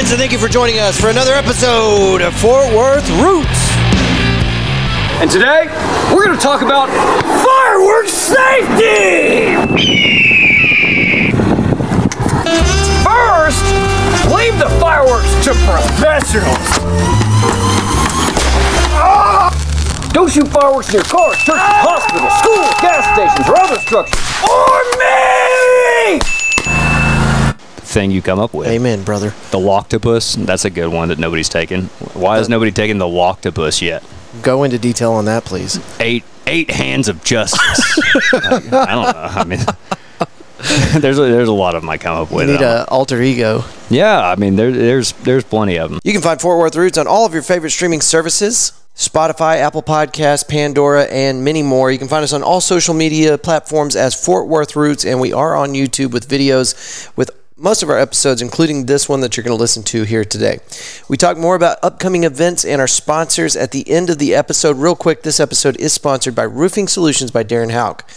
friends, and thank you for joining us for another episode of Fort Worth Roots. And today, we're going to talk about fireworks safety! First, leave the fireworks to professionals. Ah! Don't shoot fireworks in your cars, churches, hospitals, schools, gas stations, or other structures. Or me! Thing you come up with. Amen, brother. The loctopus, that's a good one that nobody's taken. Why has nobody taken the loctopus yet? Go into detail on that, please. Eight eight hands of justice. I, I don't know. I mean, there's a, there's a lot of them I come up You with. need an alter ego. yeah, I mean there, there's there's plenty of them. You can find Fort Worth Roots on all of your favorite streaming services Spotify, Apple Podcasts, Pandora, and many more. You can find us on all social media platforms as Fort Worth Roots, and we are on YouTube with videos with most of our episodes, including this one that you're going to listen to here today. We talk more about upcoming events and our sponsors at the end of the episode. Real quick, this episode is sponsored by Roofing Solutions by Darren Hauk.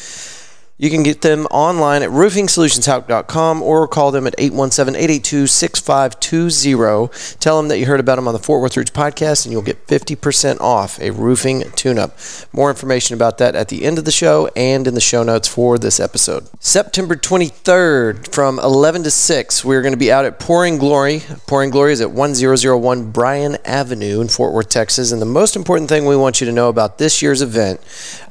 You can get them online at roofingsolutionshout.com or call them at 817-882-6520. Tell them that you heard about them on the Fort Worth Roots podcast and you'll get 50% off a roofing tune-up. More information about that at the end of the show and in the show notes for this episode. September 23rd from 11 to 6, we're going to be out at Pouring Glory. Pouring Glory is at 1001 Bryan Avenue in Fort Worth, Texas. And the most important thing we want you to know about this year's event,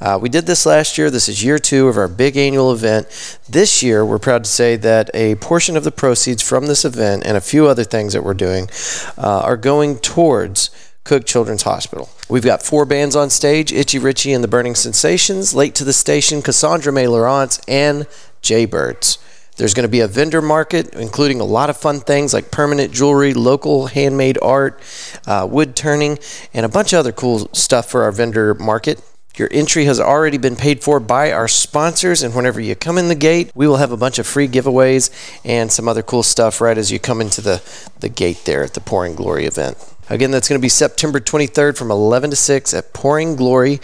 uh, we did this last year. This is year two of our big annual event. This year, we're proud to say that a portion of the proceeds from this event and a few other things that we're doing uh, are going towards Cook Children's Hospital. We've got four bands on stage Itchy Richie and the Burning Sensations, Late to the Station, Cassandra May Laurence, and Jaybirds. There's going to be a vendor market, including a lot of fun things like permanent jewelry, local handmade art, uh, wood turning, and a bunch of other cool stuff for our vendor market. Your entry has already been paid for by our sponsors, and whenever you come in the gate, we will have a bunch of free giveaways and some other cool stuff right as you come into the, the gate there at the Pouring Glory event. Again, that's going to be September 23rd from 11 to 6 at Pouring Glory,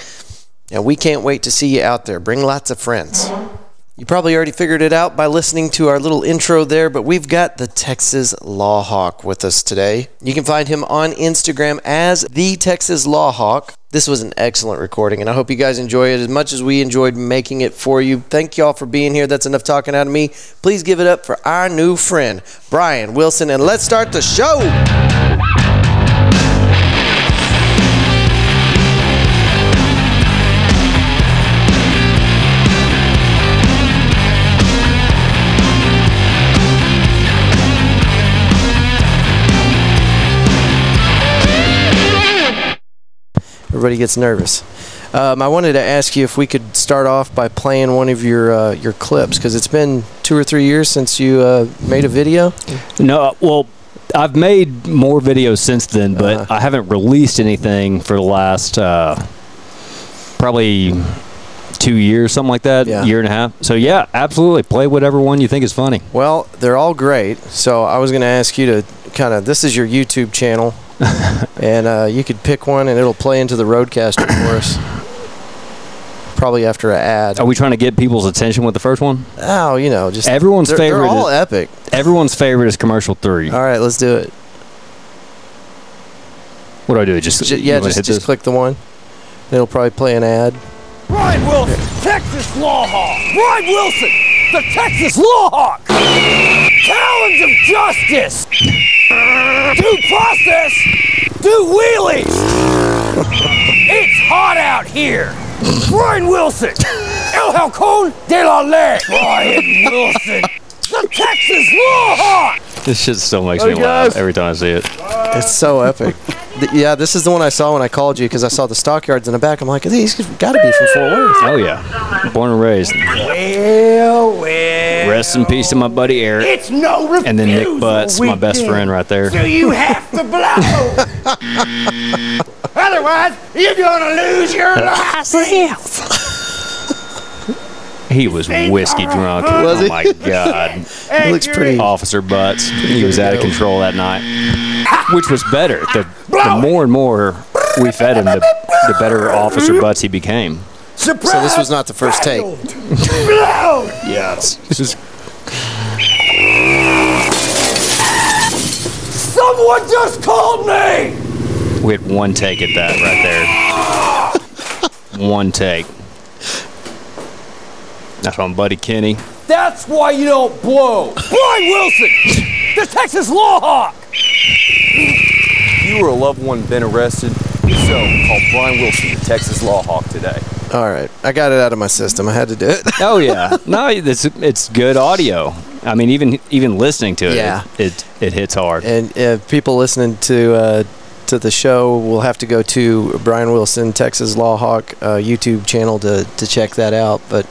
and we can't wait to see you out there. Bring lots of friends. You probably already figured it out by listening to our little intro there, but we've got the Texas Law Hawk with us today. You can find him on Instagram as the Texas Law Hawk. This was an excellent recording, and I hope you guys enjoy it as much as we enjoyed making it for you. Thank y'all for being here. That's enough talking out of me. Please give it up for our new friend, Bryan Wilson, and let's start the show. Everybody gets nervous. Um, I wanted to ask you if we could start off by playing one of your uh, your clips because it's been two or three years since you uh, made a video. No, well, I've made more videos since then, but Uh-huh. I haven't released anything for the last uh, probably two years, something like that, Yeah. year and a half. So yeah, absolutely, play whatever one you think is funny. Well, they're all great. So I was going to ask you to kind of this is your YouTube channel, and uh, you could pick one and it'll play into the RODECaster for us. Probably after an ad. Are we trying to get people's attention with the first one? Oh, you know, just Everyone's they're, favorite They're all is- epic. Everyone's favorite is commercial three. All right, let's do it. What do I do? Just J- you yeah, just, just click the one. It'll probably play an ad. Bryan Wilson, Texas Law Hawk. Bryan Wilson, the Texas Law Hawk. Talons of justice. Due process. Do wheelies. it's hot out here. Bryan Wilson, El Halcon de la Ley. Bryan Wilson, the Texas Law Hawk. This shit still makes Hey, me laugh every time I see it. It's so epic. Th- yeah, this is the one I saw when I called you because I saw the stockyards in the back. I'm like, these got to be from Fort Worth. Oh yeah, born and raised. Well, well. Rest in peace to my buddy Eric, It's no refusal. and then Nick Butts, my best weekend. friend right there. Do you have to blow? Otherwise, you're gonna lose your license. He was whiskey drunk. Was oh he? my god. It looks pretty. Officer Butts. He was out of control that night, which was better. The, the more and more we fed him, the, the better Officer Butts he became. So this was not the first take. Blow. Yes. This is Someone just called me! We had one take at that right there. one take. That's on Buddy Kenny. That's why you don't blow. Bryan Wilson, the Texas Law Hawk. If you or a loved one been arrested, so call Bryan Wilson, the Texas Law Hawk today. All right, I got it out of my system. I had to do it. Oh yeah, no, it's it's good audio. I mean, even even listening to it, Yeah. it it hits hard. and uh, people listening to uh, to the show will have to go to Bryan Wilson Texas Law Hawk uh, YouTube channel to to check that out. But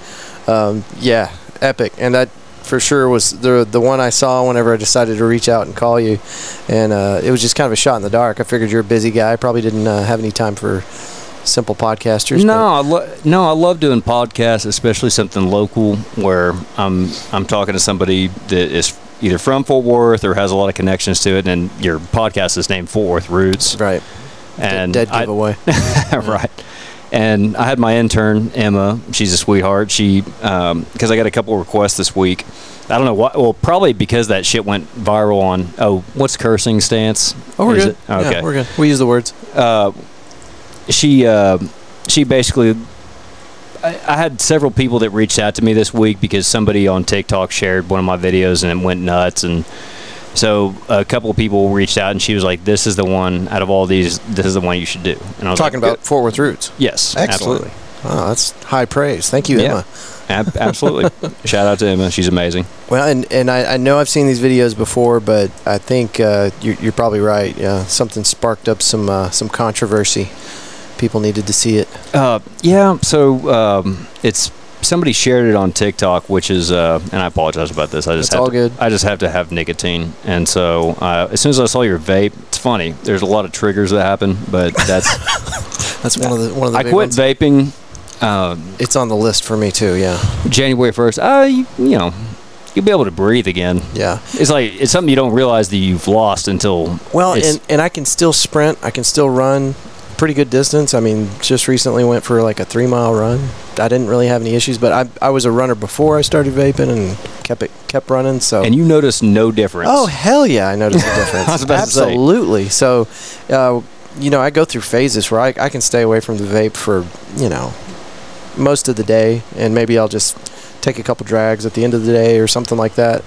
um, yeah, epic, and that for sure was the the one I saw whenever I decided to reach out and call you, and uh, it was just kind of a shot in the dark. I figured you're a busy guy, probably didn't uh, have any time for simple podcasters. No, I lo- no, I love doing podcasts, especially something local where I'm I'm talking to somebody that is either from Fort Worth or has a lot of connections to it, and your podcast is named Fort Worth Roots, right, and dead I- giveaway. right. And I had my intern Emma. She's a sweetheart. She because I got a couple requests this week. I don't know why. Well, probably because that shit went viral on. Oh, what's cursing stance? Oh, we're Is good. it? Okay. Yeah, we're good. We use the words. she uh, she basically I, I had several people that reached out to me this week because somebody on TikTok shared one of my videos and it went nuts and so a couple of people reached out and she was like this is the one out of all these this is the one you should do and I was Talking like, about Fort Worth roots. Yes Excellent. absolutely Oh, that's high praise. Thank you, Yeah. Emma. Ab- absolutely shout out to Emma she's amazing Well, and and I, I know I've seen these videos before, but I think uh, you're, you're probably right. Yeah, something sparked up some uh, some controversy. People needed to see it. Uh, yeah. So um, it's somebody shared it on TikTok, which is, uh, and I apologize about this. I just It's all to, good. I just have to have nicotine, and so uh, as soon as I saw your vape, it's funny. There's a lot of triggers that happen, but that's That's one of the one of the. I quit ones. vaping uh, It's on the list for me too. Yeah, January first. Uh, you, you know, you'll be able to breathe again. yeah. It's like it's something you don't realize that you've lost until Well, and and I can still sprint. I can still run pretty good distance. I mean, just recently went for like a three mile run. I didn't really have any issues, but I I was a runner before I started vaping and kept it kept running. So and you notice no difference. Oh hell yeah! I noticed the difference. I was about to say. Absolutely. So, uh, you know, I go through phases where I, I can stay away from the vape for you know most of the day, and maybe I'll just take a couple drags at the end of the day or something like that.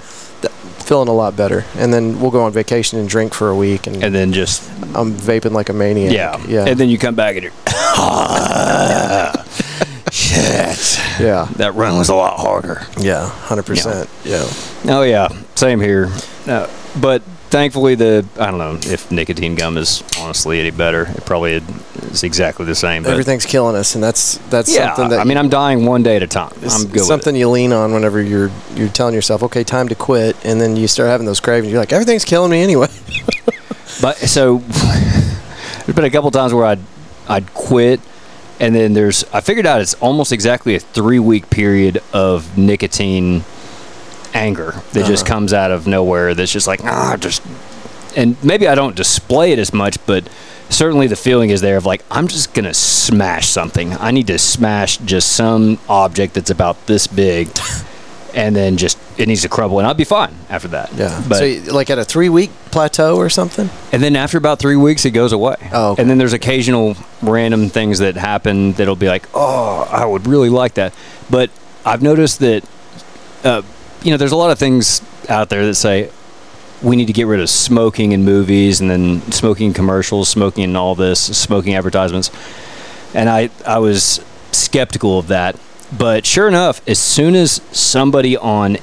Feeling a lot better, and then we'll go on vacation and drink for a week, and, and then just I'm vaping like a maniac. yeah, yeah, and then you come back and you're shit. yeah, That run was a lot harder. yeah, hundred percent. Yeah, Oh yeah, same here. Uh, but thankfully, the I don't know if nicotine gum is honestly any better. It probably is exactly the same. But everything's killing us, and that's that's yeah, something that I mean, I'm dying one day at a time. It's I'm good something you lean on whenever you're you're telling yourself, okay, time to quit, and then you start having those cravings. You're like, everything's killing me anyway. But so there's been a couple times where I'd I'd quit, and then there's I figured out it's almost exactly a three week period of nicotine anger that just Uh-huh. comes out of nowhere. That's just like ah, just and maybe I don't display it as much, but certainly the feeling is there of like I'm just gonna smash something. I need to smash just some object that's about this big, and then just it needs to crumble, and I'll be fine after that. Yeah. but so, like at a three week plateau or something. and then after about three weeks, it goes away. Oh, okay. and then there's occasional random things that happen that'll be like, oh, I would really like that, but I've noticed that, uh, you know, there's a lot of things out there that say we need to get rid of smoking in movies and then smoking commercials, smoking and all this, smoking advertisements. And I, I was skeptical of that. But sure enough, as soon as somebody on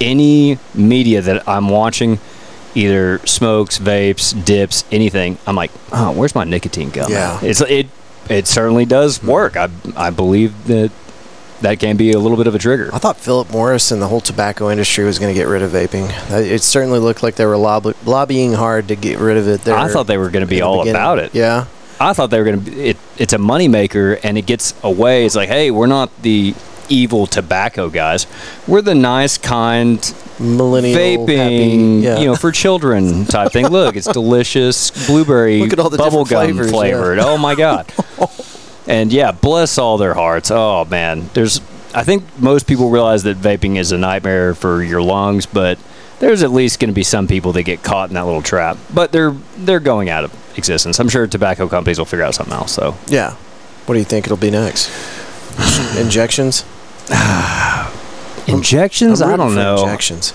any media that I'm watching either smokes, vapes, dips, anything, I'm like, oh, where's my nicotine gum? Yeah. It's it it certainly does work. I I believe that that can be a little bit of a trigger. I thought Philip Morris and the whole tobacco industry was going to get rid of vaping. It certainly looked like they were lobby- lobbying hard to get rid of it. There I thought they were going to be all beginning. about it. Yeah. I thought they were going to be. It, it's a moneymaker, and it gets away. It's like, hey, we're not the evil tobacco guys. We're the nice, kind Millennial vaping, happy- yeah. you know, for children type thing. Look, it's delicious, blueberry, Look at all the bubble gum flavors, yeah. flavored. Oh my god! and yeah, bless all their hearts. Oh man, there's. I think most people realize that vaping is a nightmare for your lungs, but there's at least going to be some people that get caught in that little trap. But they're they're going out of existence. I'm sure tobacco companies will figure out something else. So Yeah. What do you think it'll be next? Injections? injections, I'm I rooting don't know, Injections.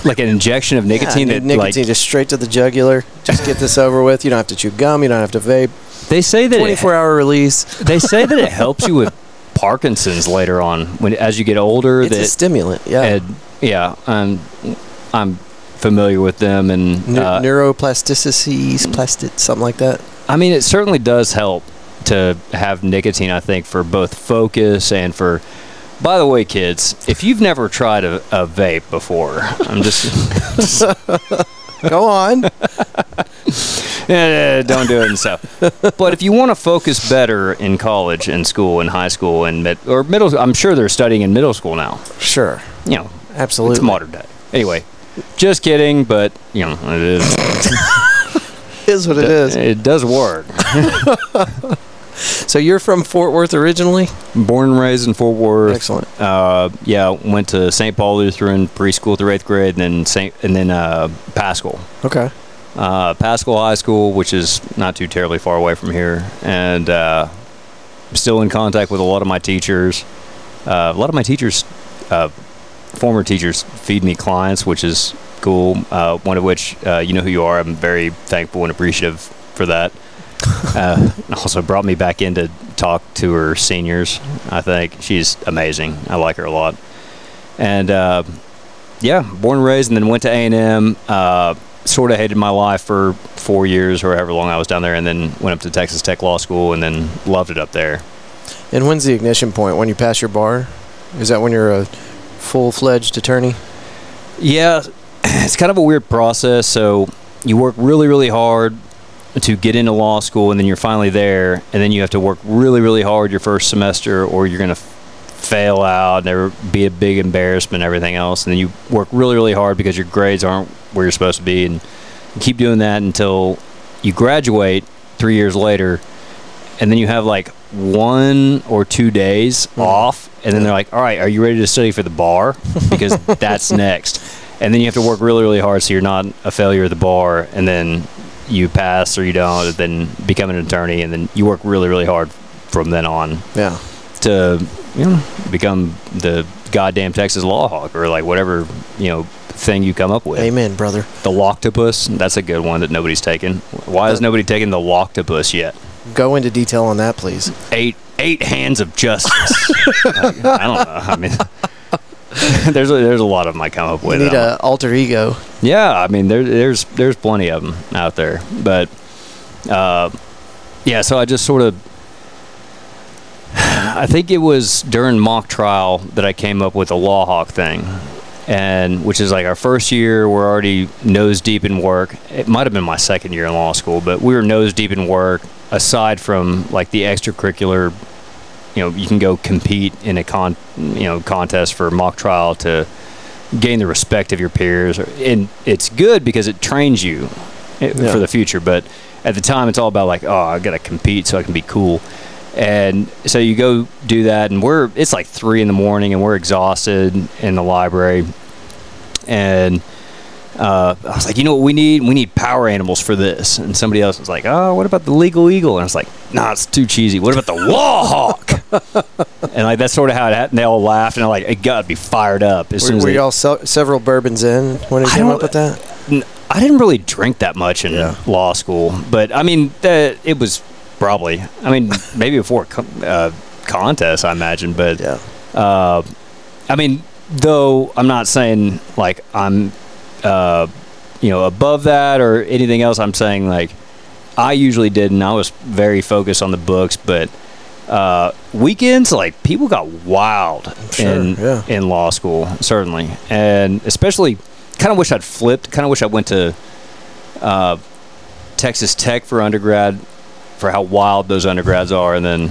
like an injection of nicotine yeah, that nicotine like just straight to the jugular. Just get this over with. You don't have to chew gum. You don't have to vape. They say that it, 24 hour release. they say that it helps you with Parkinson's later on when as you get older. It's that a stimulant. Yeah. yeah, I'm I'm familiar with them, and Ne- uh, neuroplasticities, plastic, something like that. I mean, it certainly does help to have nicotine. I think for both focus and for. By the way, kids, if you've never tried a, a vape before, I'm just Go on. Eh, don't do it and stuff. But if you want to focus better in college and school and high school and mid, or middle, I'm sure they're studying in middle school now. sure. You know, Absolutely. it's modern day. Anyway, just kidding, but you know, it is. is what it is. It does work. So you're from Fort Worth originally? Born and raised in Fort Worth. Excellent. Uh, yeah, went to St. Paul Lutheran preschool through eighth grade, and then St. and then uh, Paschal. Okay. Uh, Paschal High School, which is not too terribly far away from here, and uh, still in contact with a lot of my teachers. Uh, a lot of my teachers, uh, former teachers, feed me clients, which is cool. Uh, one of which, uh, you know who you are. I'm very thankful and appreciative for that. uh, also brought me back in to talk to her seniors. I think she's amazing. I like her a lot. And uh, yeah, born and raised, and then went to A and M. Sort of hated my life for four years or however long I was down there, and then went up to Texas Tech Law School, and then loved it up there. And when's the ignition point? When you pass your bar? Is that when you're a full fledged attorney? Yeah, it's kind of a weird process. So you work really, really hard to get into law school, and then you're finally there, and then you have to work really, really hard your first semester, or you're going to fail out, and be a big embarrassment, and everything else, and then you work really, really hard because your grades aren't where you're supposed to be, and keep doing that until you graduate three years later, and then you have like one or two days mm-hmm. off, and then they're like, "All right, are you ready to study for the bar? Because that's next." And then you have to work really, really hard so you're not a failure at the bar, and then you pass or you don't, and then become an attorney, and then you work really, really hard from then on Yeah. to you know become the goddamn Texas Law Hawk or like whatever you know thing you come up with. Amen, brother. The Loctopus, that's a good one that nobody's taken. Why has nobody taken the Loctopus yet? Go into detail on that, please. Eight eight hands of justice. I, I don't know. I mean, there's a, there's a lot of them I come up You with. need I'm a alter ego. yeah, I mean there, there's there's plenty of them out there, but uh, yeah. So I just sort of, I think it was during mock trial that I came up with the Law Hawk thing, and which is like our first year. We're already nose deep in work. It might have been my second year in law school, but we were nose deep in work. Aside from like the extracurricular, you know, you can go compete in a con, you know, contest for mock trial to gain the respect of your peers and it's good because it trains you eh, Yeah. for the future but at the time it's all about like oh i gotta compete so i can be cool and so you go do that and we're it's like three in the morning and we're exhausted in the library and uh, I was like, you know what we need? We need power animals for this. And somebody else was like, oh, what about the legal eagle? And I was like, nah, it's too cheesy. What about the law hawk? and like that's sort of how it happened. They all laughed, and I'm like, it got to be fired up as Were, soon as were they, y'all se- several bourbons in when you came up with that? I didn't really drink that much in Yeah. law school, but I mean, the, it was probably. I mean, maybe before uh, contest, I imagine. But Yeah. uh, I mean, though I'm not saying like I'm, uh, you know, above that or anything else. I'm saying like I usually didn't. I was very focused on the books, but uh, weekends like people got wild Sure, in yeah. in law school certainly, and especially kind of wish I'd flipped. Kind of wish I went to uh, Texas Tech for undergrad for how wild those undergrads are, and then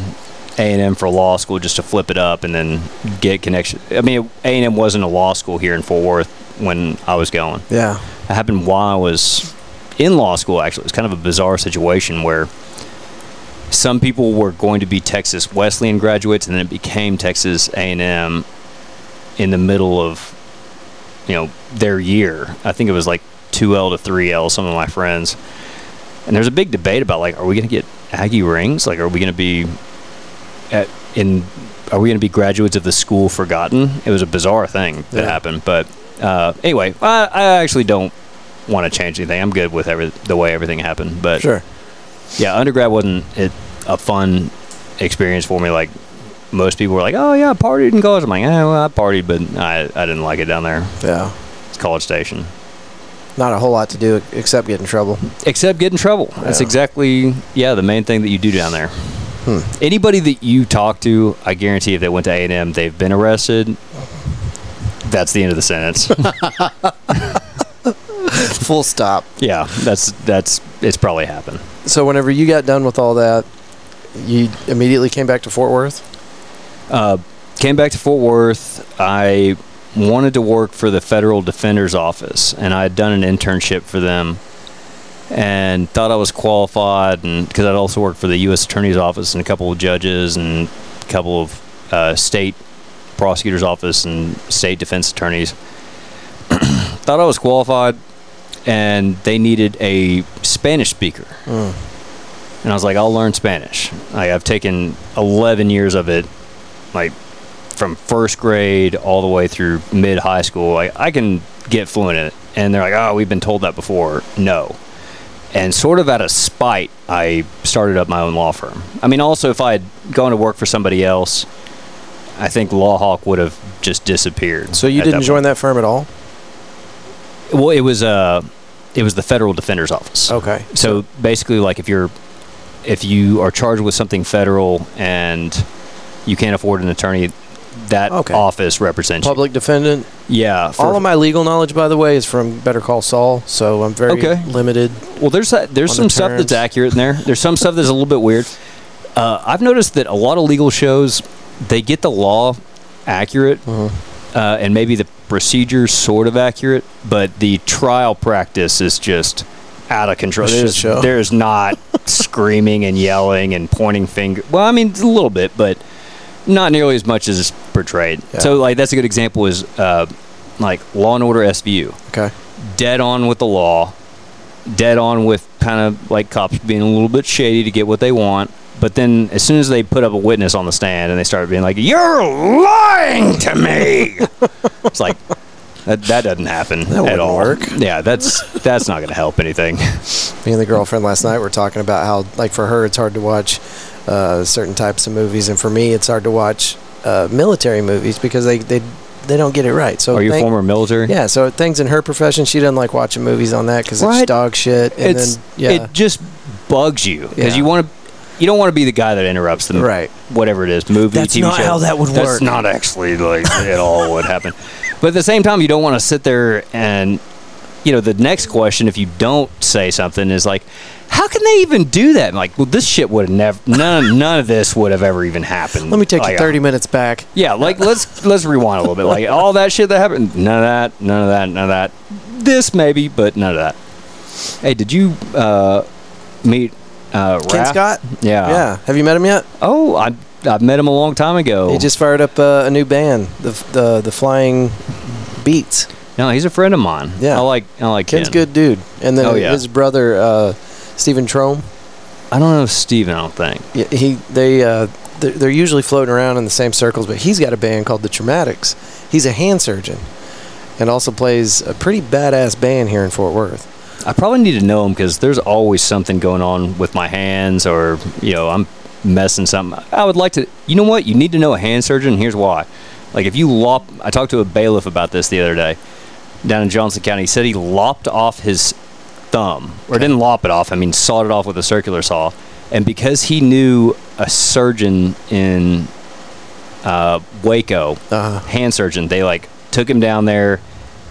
A and M for law school just to flip it up and then get connection. I mean, A and M wasn't a law school here in Fort Worth when I was going. Yeah. It happened while I was in law school. Actually, it was kind of a bizarre situation where some people were going to be Texas Wesleyan graduates, and then it became Texas A and M in the middle of you know their year. I think it was like two L to three L. Some of my friends, and there's a big debate about like, are we going to get Aggie rings? Like, are we going to be at in? Are we going to be graduates of the school forgotten? It was a bizarre thing that Yeah. happened, but uh, anyway, I, I actually don't want to change anything. I'm good with every, the way everything happened, but Sure. yeah, undergrad wasn't it a fun experience for me. Like most people were like, "Oh yeah, I partied in college." I'm like, "Eh, well, I partied, but I, I didn't like it down there. Yeah. It's College Station." Not a whole lot to do except get in trouble. Except get in trouble. That's Yeah. exactly yeah the main thing that you do down there. Hmm. Anybody that you talk to, I guarantee if they went to A and M, they've been arrested. That's the end of the sentence. Full stop. yeah, that's that's it's probably happened. So whenever you got done with all that, you immediately came back to Fort Worth. Uh, came back to Fort Worth. I wanted to work for the Federal Defender's Office, and I had done an internship for them, and thought I was qualified, and because I'd also worked for the U.S. Attorney's Office and a couple of judges and a couple of uh, state prosecutor's office and state defense attorneys. thought I was qualified, and they needed a Spanish speaker. Mm. And I was like, I'll learn Spanish. Like, I've taken 11 years of it, like from first grade all the way through mid high school. Like, I can get fluent in it. And they're like, oh, we've been told that before. No. And sort of out of spite, I started up my own law firm. I mean, also, if I had gone to work for somebody else, I think Lawhawk would have just disappeared. So you didn't that join point. that firm at all? Well, it was uh, it was the Federal Defender's Office. Okay. So basically, like if you're if you are charged with something federal and you can't afford an attorney, that Okay. office represents you. Public defendant. Yeah. for- all of my legal knowledge, by the way, is from Better Call Saul, so I'm very Okay. limited. well, there's that, there's on some the stuff that's terms. accurate in there. There's some stuff that's a little bit weird. Uh, I've noticed that a lot of legal shows they get the law accurate, Mhm. uh, and maybe the procedures sort of accurate, but the trial practice is just out of control. A shit There's, show. there's not screaming and yelling and pointing finger. Well, I mean a little bit, but not nearly as much as portrayed. Yeah. So, like that's a good example is uh, like Law and Order SVU Okay. dead on with the law, dead on with kind of like cops being a little bit shady to get what they want. But then, as soon as they put up a witness on the stand and they start being like, "You're lying to me," it's like that, that doesn't happen That at all. work. Yeah, that's that's not going to help anything. Me and the girlfriend last night were talking about how, like, for her, it's hard to watch uh, certain types of movies, and for me, it's hard to watch uh, military movies because they, they they don't get it right. So Are you thank- former military? Yeah, so things in her profession, she doesn't like watching movies on that because it's dog shit. And it's then, yeah, it just bugs you because Yeah. you want to. You don't want to be the guy that interrupts them. Right. Whatever it is, movie, That's TV not show. how that would That's work. not actually like at all what happened. But at the same time, you don't want to sit there and, you know, the next question, if you don't say something, is like, how can they even do that? Like, well, this shit would have never, none, none of this would have ever even happened. let me take Like, you 30 minutes back. yeah, like let's let's rewind a little bit. Like all that shit that happened, none of that, none of that, none of that. This maybe, but none of that. Hey, did you uh, meet uh, Ken Raph? Scott? Yeah. Yeah. Have you met him yet? Oh, I I met him a long time ago. He just fired up uh, a new band, the the the Flying Beats. No, he's a friend of mine. Yeah. I like I like Ken's Ken. good dude, and then Oh, yeah. his brother uh, Stephen Trome. I don't know Steven, I don't think. Yeah, he they uh, they're, they're usually floating around in the same circles, but he's got a band called the Traumatics. He's a hand surgeon, and also plays a pretty badass band here in Fort Worth. I probably need to know him because there's always something going on with my hands, or you know, I'm messing something. I would like to. You know what? You need to know a hand surgeon. Here's why. Like if you lop, I talked to a bailiff about this the other day down in Johnson County. He said he lopped off his thumb, or didn't lop it off. I mean, sawed it off with a circular saw. And because he knew a surgeon in uh, Waco, Uh-huh. hand surgeon, they like took him down there,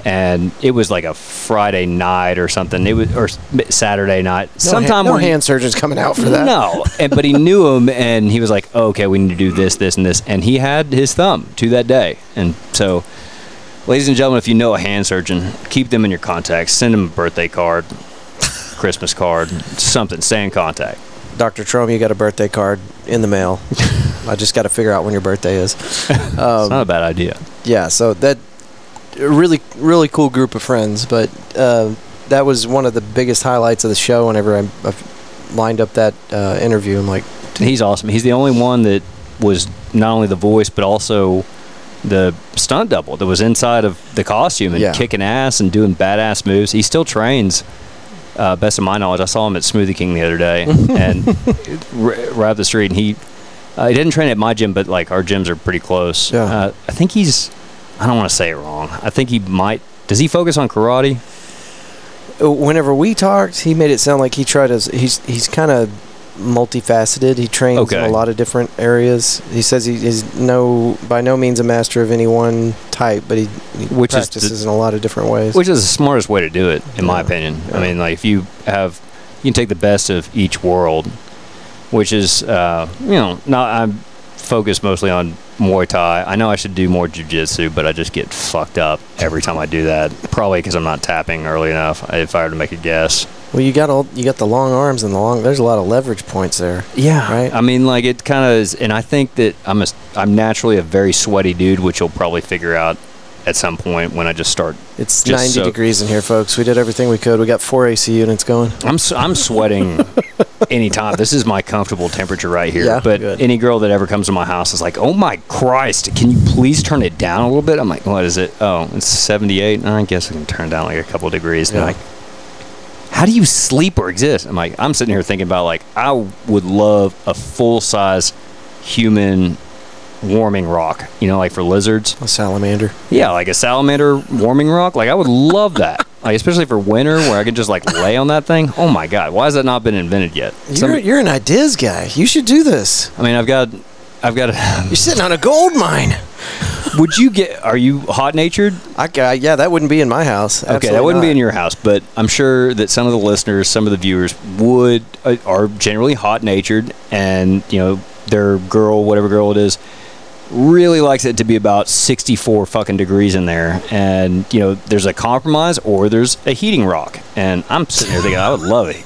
and it was like a Friday night or something. It was or Saturday night. No Sometime hand, no where he- hand surgeons coming out for that. no, and, but he knew him, and he was like, oh, "Okay, we need to do this, this, and this," and he had his thumb to that day. And so, ladies and gentlemen, if you know a hand surgeon, keep them in your contacts. Send them a birthday card, Christmas card, something. Stay in contact. Dr. Trome, you got a birthday card in the mail. I just got to figure out when your birthday is. it's not a bad idea. Yeah, so that really really cool group of friends. But uh, that was one of the biggest highlights of the show. Whenever I, I lined up that uh, interview, I'm like, He's awesome. He's the only one that was not only the voice but also the stunt double that was inside of the costume and Yeah. kicking ass and doing badass moves. He still trains. Uh, best of my knowledge, I saw him at Smoothie King the other day, and r- right up the street. And he uh, he didn't train at my gym, but like our gyms are pretty close. Yeah. Uh, I think he's. I don't want to say it wrong. I think he might. Does he focus on karate? Uh, whenever we talked, he made it sound like he tried to. He's he's kind of multifaceted. He trains in a lot of different areas. He says he is no by no means a master of any one type, but he, he Which is the- practices in a lot of different ways. Which is the smartest way to do it, in my Yeah. opinion. I mean, like if you have, you can take the best of each world, which is, uh, you know, not I'm focused mostly on Muay Thai. I know I should do more jujitsu, but I just get fucked up every time I do that. Probably because I'm not tapping early enough. If I were to make a guess. well, you got all you got the long arms and the long. There's a lot of leverage points there. Yeah, Right. I mean, like it kind of is, and I think that I'm a, I'm naturally a very sweaty dude, which you'll probably figure out at some point when I just start It's Just 90 so- degrees in here, folks. We did everything we could. We got four AC units going. I'm s- I'm sweating anytime. This is my comfortable temperature right here. Yeah, but good. any girl that ever comes to my house is like, "Oh my Christ, can you please turn it down a little bit?" I'm like, "What is it? Oh, it's 78. I guess I can turn down like a couple degrees." Yeah. they're like, "How do you sleep or exist?" I'm like, I'm sitting here thinking about like I would love a full size human warming rock. You know, like for lizards. A salamander. Yeah, like a salamander warming rock. Like I would love that. Like especially for winter, where I could just like lay on that thing. Oh my god, why has that not been invented yet? You're, Some- you're an ideas guy. You should do this. I mean, I've got, I've got. You're sitting on a gold mine. would you get? Are you hot natured? I, yeah, that wouldn't be in my house. Okay, that wouldn't be in your house, but I'm sure that some of the listeners, some of the viewers would uh, are generally hot natured, and you know their girl, whatever girl it is, really likes it to be about 64 fucking degrees in there, and you know there's a compromise or there's a heating rock, and I'm sitting there thinking I would love it.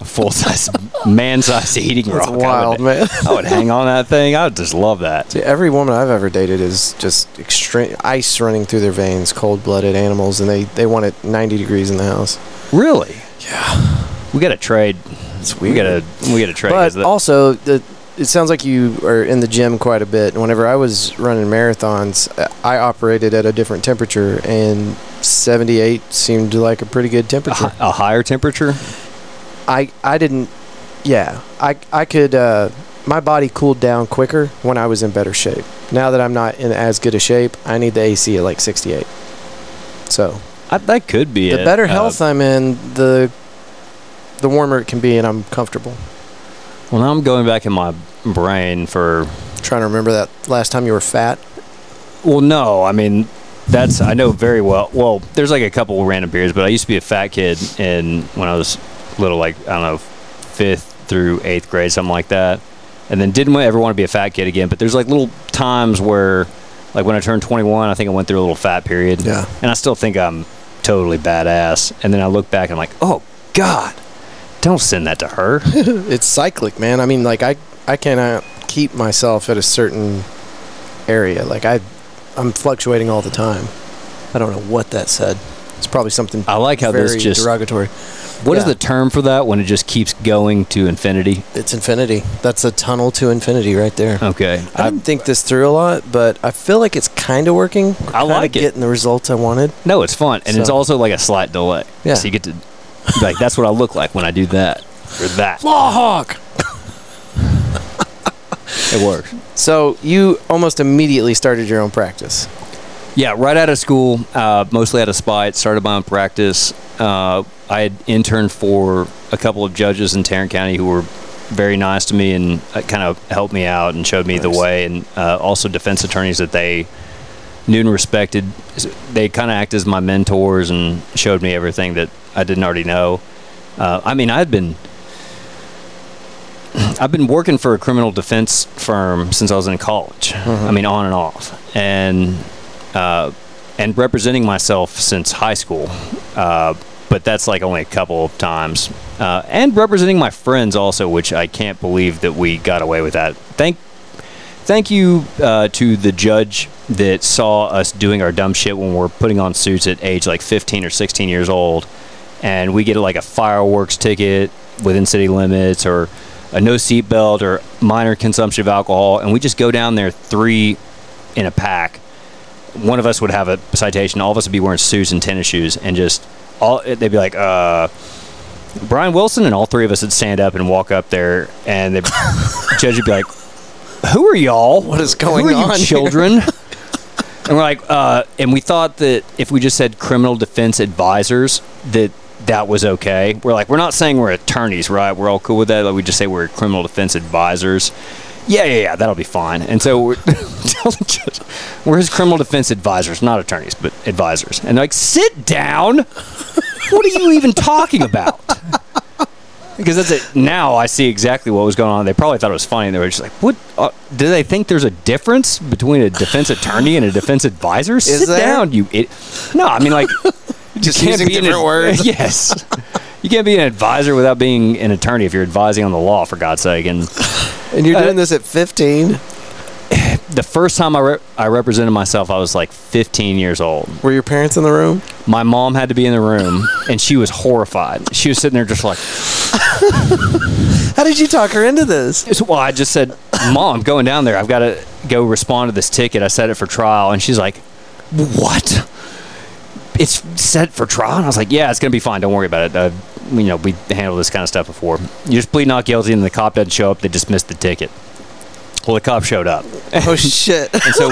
A full size, man sized heating That's rock. I wild, would, man. I would hang on that thing. I would just love that. See, every woman I've ever dated is just extreme ice running through their veins, cold blooded animals, and they, they want it 90 degrees in the house. Really? Yeah. We got to trade. It's We got to we got to trade. But also, the, it sounds like you are in the gym quite a bit. And whenever I was running marathons, uh, I operated at a different temperature, and 78 seemed like a pretty good a, temperature. hi- a higher temperature. I I didn't. Yeah, I I could. Uh, my body cooled down quicker when I was in better shape. Now that I'm not in as good a shape, I need the AC at like 68. So I, that could be the it. better Uh, health I'm in, the the warmer it can be, and I'm comfortable. Well, now I'm going back in my brain for. trying to remember that last time you were fat. Well, no, I mean that's I know very well. Well, there's like a couple random periods, but I used to be a fat kid, and when I was little, like I don't know, fifth through eighth grade, something like that, and then didn't ever want to be a fat kid again. But there's like little times where, like when I turned 21, I think I went through a little fat period. Yeah. and I still think I'm totally badass. And then I look back and I'm like, oh God, don't send that to her. It's cyclic, man. I mean, like I I cannot keep myself at a certain area. Like I I'm fluctuating all the time. I don't know what that said. It's probably something I like how this just- derogatory. What is Yeah. the term for that when it just keeps going to infinity? It's infinity. That's a tunnel to infinity right there. Okay, I didn't think this through a lot, but I feel like it's kind of working. We're I kinda like it. getting the results I wanted. no, it's fun, and it's also like a slight delay. Yeah. so you get to like that's what I look like when I do that or that. Lawhawk. It works. So you almost immediately started your own practice. Yeah, right out of school, uh, mostly out of spite, started my own practice. Uh, I had interned for a couple of judges in Tarrant County who were very nice to me and uh, kind of helped me out and showed me the way, and uh, also defense attorneys that they knew and respected. They kind of act as my mentors and showed me everything that I didn't already know. Uh, I mean, I'd been. I've been working for a criminal defense firm since I was in college. I mean, on and off, and uh, and representing myself since high school. Uh, but that's like only a couple of times, uh, and representing my friends also, which I can't believe that we got away with that. Thank thank you uh, to the judge that saw us doing our dumb shit when we're putting on suits at age like 15 or 16 years old, and we get like a fireworks ticket within city limits or a no seatbelt or minor consumption of alcohol, and we just go down there three in a pack. One of us would have a citation. All of us would be wearing suits and tennis shoes, and just all they'd be like, uh, Bryan Wilson, and all three of us would stand up and walk up there, and the judge would be like, "Who are y'all? What is going Who are on you here?" children?" and we're like, uh, and we thought that if we just said criminal defense advisors, that that was okay. We're like, we're not saying we're attorneys, right? We're all cool with that. Like, we just say we're criminal defense advisors. Yeah, yeah, yeah, that'll be fine. And so we're telling the judge, we're his criminal defense advisors, not attorneys, but advisors. And they're like, sit down. What are you even talking about? Because that's it. Now I see exactly what was going on. They probably thought it was funny. They were just like, "What? Uh, do they think there's a difference between a defense attorney and a defense advisor? Sit there? down, you." It- no, I mean like, Just you can't using different ad- words. yes, you can't be an advisor without being an attorney if you're advising on the law. For God's sake! And And you're Uh, doing this at 15. the first time I re- I represented myself, I was like 15 years old. Were your parents in the room? My mom had to be in the room, and she was horrified. She was sitting there just like. How did you talk her into this? Well, I just said, Mom, I'm going down there. I've got to go respond to this ticket. I set it for trial. And she's like, What? It's set for trial? And I was like, Yeah, it's going to be fine. Don't worry about it. Uh, you know, we handled this kind of stuff before. You just plead not guilty, and the cop doesn't show up. They dismiss the ticket. Well, the cop showed up. Oh, shit. And so,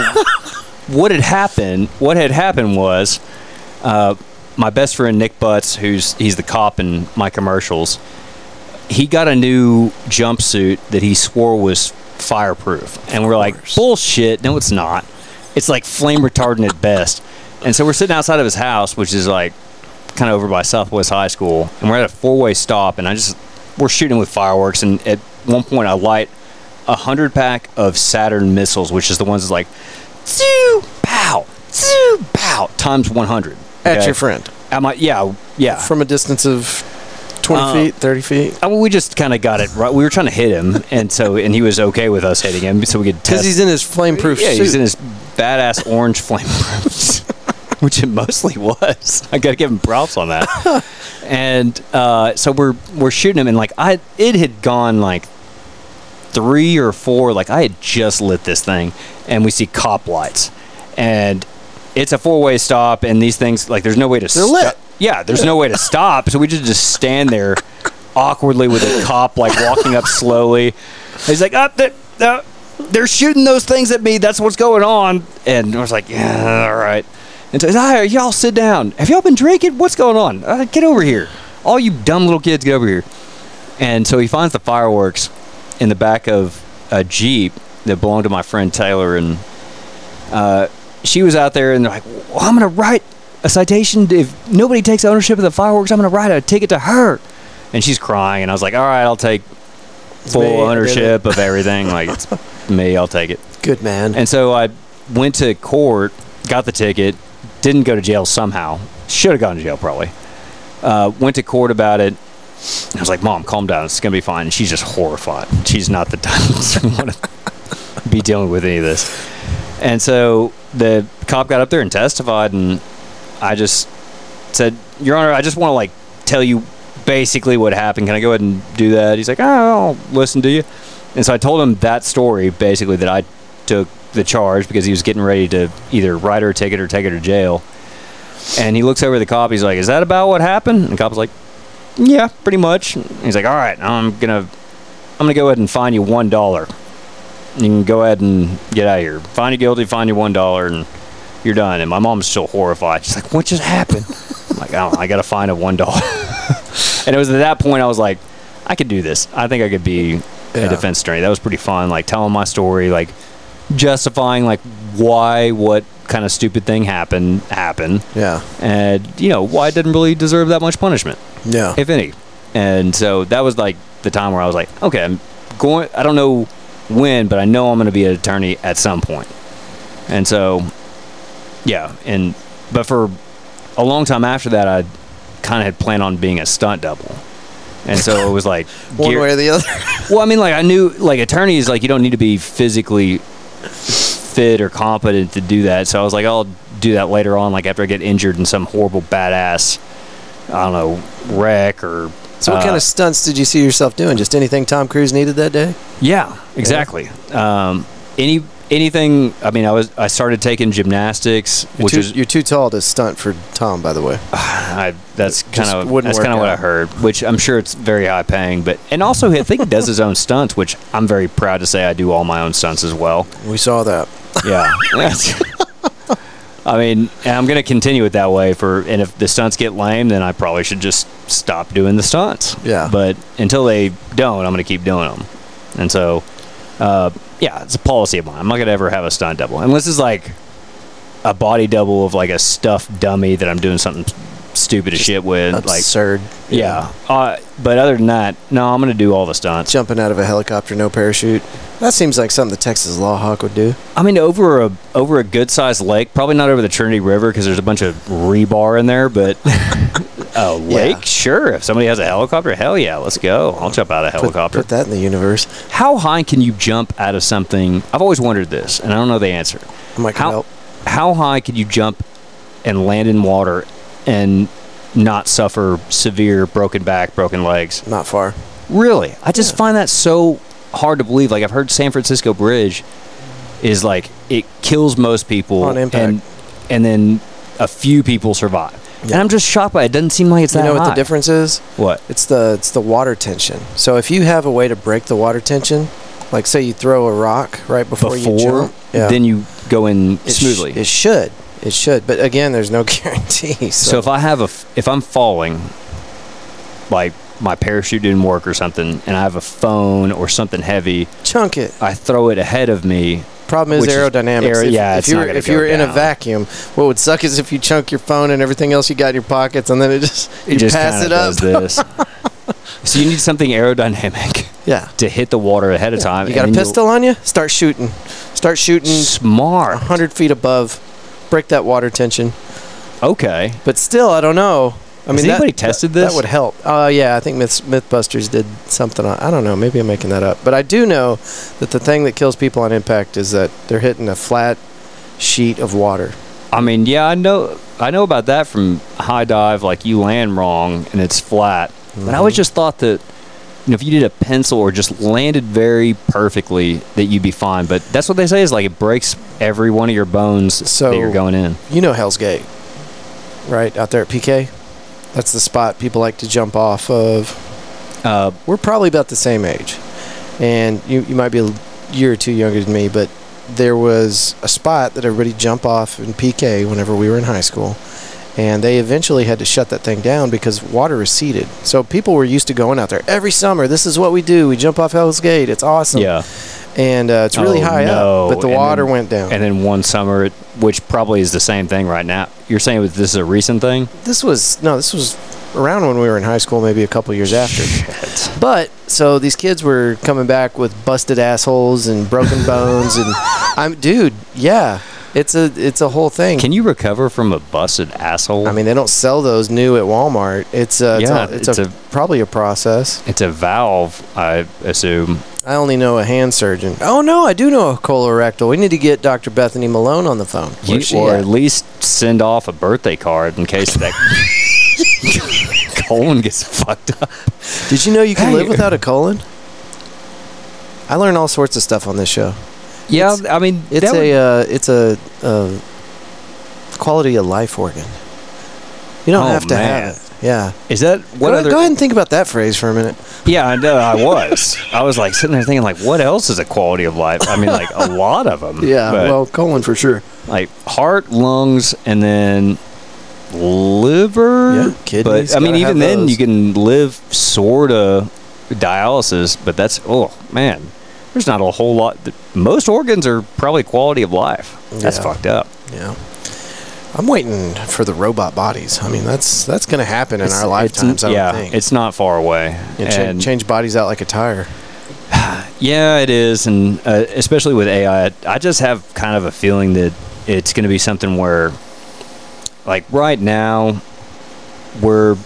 what had happened? What had happened was, uh, my best friend Nick Butts, who's he's the cop in my commercials. He got a new jumpsuit that he swore was fireproof, and we're like, bullshit. No, it's not. It's like flame retardant at best. And so we're sitting outside of his house, which is like kind of over by Southwest High School, and we're at a four-way stop, and I just we're shooting with fireworks, and at one point I light a hundred pack of Saturn missiles, which is the ones that's like, zoo pow, zoo pow times one hundred. At your friend. At my yeah yeah. From a distance of 20 Uh, feet, 30 feet? I mean, we just kind of got it right. We were trying to hit him, and so and he was okay with us hitting him, so we could Because he's in his flame-proof yeah, suit. he's in his badass orange flame proof which it mostly was. I got to give him props on that. and uh, so we're we're shooting him, and like I, it had gone like three or four. Like I had just lit this thing, and we see cop lights, and it's a four way stop, and these things like there's no way to They're lit. Yeah, there's no way to stop, so we just just stand there awkwardly with a cop like walking up slowly. He's like, up there. Uh, they're shooting those things at me. That's what's going on. And I was like, yeah, all right. And so "Hey, y'all sit down. Have y'all been drinking? What's going on? Uh, get over here. All you dumb little kids, get over here. And so he finds the fireworks in the back of a Jeep that belonged to my friend Taylor. And uh, she was out there and they're like, well, I'm to write a citation. If nobody takes ownership of the fireworks, I'm going to write a ticket to her. And she's crying. And I was like, all right, I'll take full me, ownership of everything. Like, it's me, I'll take it. Good man. And so I went to court, got the ticket, didn't go to jail somehow. Should have gone to jail probably. Uh, went to court about it. I was like, "Mom, calm down. It's gonna be fine." And she's just horrified. She's not the type to want to be dealing with any of this. And so the cop got up there and testified, and I just said, "Your Honor, I just want to like tell you basically what happened. Can I go ahead and do that?" He's like, "Oh, I'll listen to you." And so I told him that story, basically that I took the charge because he was getting ready to either write her a ticket or take her to jail. And he looks over the cop. He's like, "Is that about what happened?" And the cop's like, "Yeah, pretty much." And he's like, "All right, I'm gonna, I'm gonna go ahead and fine you one dollar. You can go ahead and get out of here. Find you guilty, find you one dollar, and you're done." And my mom's still horrified. She's like, "What just happened?" I'm like, "I don't know. I got a fine of one dollar." and it was at that point I was like, "I could do this. I think I could be Yeah. a defense attorney." That was pretty fun. Like telling my story, like justifying like why what kind of stupid thing happened happened yeah. and you know why it didn't really deserve that much punishment Yeah. if any and so that was like the time where i was like okay i'm going i don't know when but i know i'm going to be an attorney at some point and so yeah and but for a long time after that i kind of had planned on being a stunt double and so it was like One gear- way or the other. well, I mean, like I knew, like attorneys, like you don't need to be physically fit or competent to do that. So I was like, I'll do that later on, like after I get injured in some horrible badass, I don't know, wreck or. So, what uh, kind of stunts did you see yourself doing? Just anything Tom Cruise needed that day? Yeah, exactly. Um, any anything. I mean, I was I started taking gymnastics, You're, which too, is you're too tall to stunt for Tom, by the way. I, that's kind of that's kind of what I heard. Which I'm sure it's very high paying, but and also I think he does his own stunts, which I'm very proud to say I do all my own stunts as well. We saw that. Yeah. I mean, and I'm going to continue it that way for, and if the stunts get lame, then I probably should just stop doing the stunts. Yeah. But until they don't, I'm going to keep doing them. And so, uh, yeah, it's a policy of mine. I'm not going to ever have a stunt double unless it's like a body double of like a stuffed dummy that I'm doing something stupid as shit with. Like, Absurd. yeah. Uh, but other than that, no, I'm going to do all the stunts. Jumping out of a helicopter, no parachute. That seems like something the Texas Law Hawk would do. I mean, over a over a good sized lake, probably not over the Trinity River because there's a bunch of rebar in there. But a lake, Yeah. sure. If somebody has a helicopter, hell yeah, let's go. I'll jump out of a helicopter. put that in the universe. How high can you jump out of something? I've always wondered this, and I don't know the answer. I might How help. how high could you jump and land in water and not suffer severe broken back, broken legs? Not far. Really? I just find that so hard to believe. Like I've heard San Francisco Bridge is like it kills most people On impact. and and then a few people survive. And I'm just shocked by it. It doesn't seem like it's You that know what the difference is? What? It's the it's the water tension. So if you have a way to break the water tension, like say you throw a rock right before, you jump, yeah, then you go in it sh- smoothly. it should. It should. But again, there's no guarantee. So, so if I have a f- if I'm falling like my parachute didn't work or something and I have a phone or something heavy, chunk it. I throw it ahead of me. Problem is Which is aerodynamics. aero- if, yeah, if it's you not were gonna if you go were in a down. vacuum, what would suck is if you chunk your phone and everything else you got in your pockets, and then it just It you just pass kinda it up. does this. so you need something aerodynamic Yeah. to hit the water ahead of time. You got a and then pistol on you? Start shooting. Start shooting you'll- Smart. 100 feet above. Break that water tension. Okay. But still, I don't know. I Has mean, that- anybody tested that, this? That would help. Uh, yeah, I think Myth, MythBusters did something. On, I don't know. Maybe I'm making that up. But I do know that the thing that kills people on impact is that they're hitting a flat sheet of water. I mean, yeah, I know. I know about that from high dive. Like you land wrong and it's flat. But I always Mhm. just thought that, you know, if you did a pencil or just landed very perfectly, that you'd be fine. But that's what they say is like it breaks every one of your bones So- that you're going in. You know Hell's Gate, right? Out there at PK? That's the spot people like to jump off of. Uh, We're probably about the same age. And you, you might be a year or two younger than me, but there was a spot that everybody jump off in PK whenever we were in high school. And they eventually had to shut that thing down because water receded. So people were used to going out there every summer. This is what we do. We jump off Hell's Gate. It's awesome. yeah. And uh, it's really Oh, high no. up, but the And water then- went down. And then one summer, it- which probably is the same thing right now. You're saying this is a recent thing? this was no, this was around when we were in high school, maybe a couple years after. But so these kids were coming back with busted assholes and broken bones, and I'm dude, yeah, it's a it's a whole thing. Can you recover from a busted asshole? I mean, they don't sell those new at Walmart. It's a, Yeah, it's, a, it's, it's a, a- probably a process. it's a valve, I assume. I only know a hand surgeon. Oh no, I do know a colorectal. We need to get Dr. Bethany Malone on the phone. You, she or at? at least send off a birthday card in case that colon gets fucked up. Did you know you can Hey. live without a colon? I learn all sorts of stuff on this show. Yeah, It's- I mean, It's that would- a uh, it's a, a quality of life organ. You don't Oh, have to man. have it. Yeah. is that what go, other? go ahead and think about that phrase for a minute. Yeah, I know. I was. I was like sitting there thinking, like, what else is a quality of life? I mean, like a lot of them. but, colon for sure. like heart, lungs, and then liver. Yeah, kidneys, But I mean, even then, those. you can live sort of dialysis, but that's oh man, there's not a whole lot. Most organs are probably quality of life. That's Yeah. fucked up. Yeah. I'm waiting for the robot bodies. I mean, that's that's going to happen in It's- our lifetimes. I yeah, think. it's not far away. And change bodies out like a tire. yeah, it is, and uh, especially with AI, I, I just have kind of a feeling that it's going to be something where, like right now, we're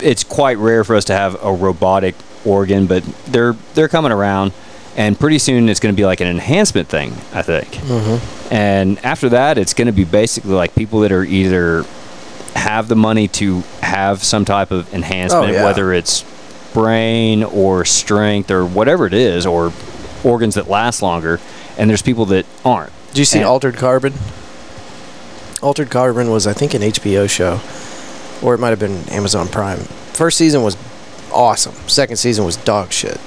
it's quite rare for us to have a robotic organ, but they're they're coming around. and pretty soon it's going to be like an enhancement thing. I think. Mm-hmm. And after that, it's going to be basically like people that are either have the money to have some type of enhancement, Oh, yeah. whether it's brain or strength or whatever it is, or organs that last longer. And there's people that aren't. Do you see And- Altered Carbon? Altered Carbon was, I think, an HBO show, or it might have been Amazon Prime. First season was awesome. Second season was dog shit.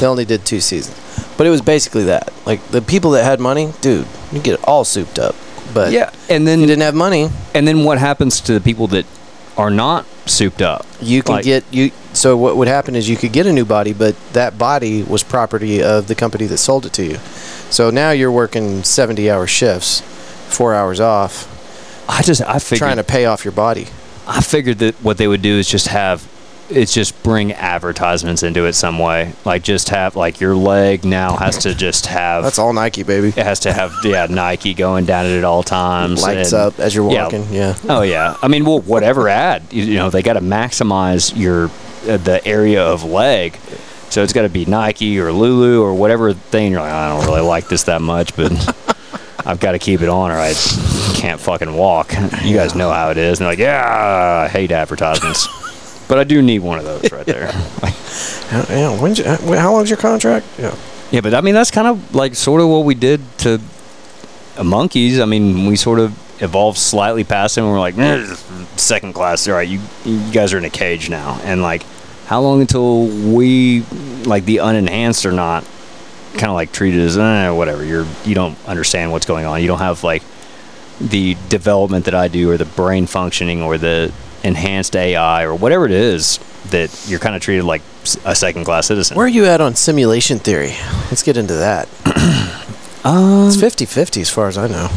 they only did two seasons, but it was basically that. Like the people that had money, dude, you get all souped up. But Yeah, and then you didn't have money, and then what happens to the people that are not souped up? you can Like- get you. So what would happen is you could get a new body, but that body was property of the company that sold it to you. So now you're working seventy-hour shifts, four hours off, I just I figured trying to pay off your body. I figured that what they would do is just have it's just bring advertisements into it some way. Like just have like your leg now has to just have That's all Nike, baby. it has to have yeah Nike going down it at all times. Lights and- up as you're yeah. walking. Yeah. Oh yeah. I mean, well, whatever ad you, you know they got to maximize your uh, the area of leg. So it's got to be Nike or Lulu or whatever thing. You're like, I don't really like this that much, but I've got to keep it on or I can't fucking walk. You guys know how it is. And they're like, yeah, I hate advertisements. but I do need one of those right there. How, yeah. When's your, how long's your contract? Yeah. Yeah, but I mean that's kind of like sort of what we did to monkeys. I mean, we sort of evolved slightly past them, and we're like, "Eh, second class. All right, you you guys are in a cage now, and like, how long until we like the unenhanced or not kind of like treated as eh, whatever? You're you don't understand what's going on. You don't have like the development that I do, or the brain functioning, or the enhanced AI, or whatever it is that you're kind of treated like a second class citizen. Where are you at on simulation theory? Let's get into that. Um, It's 50-50 as far as I know.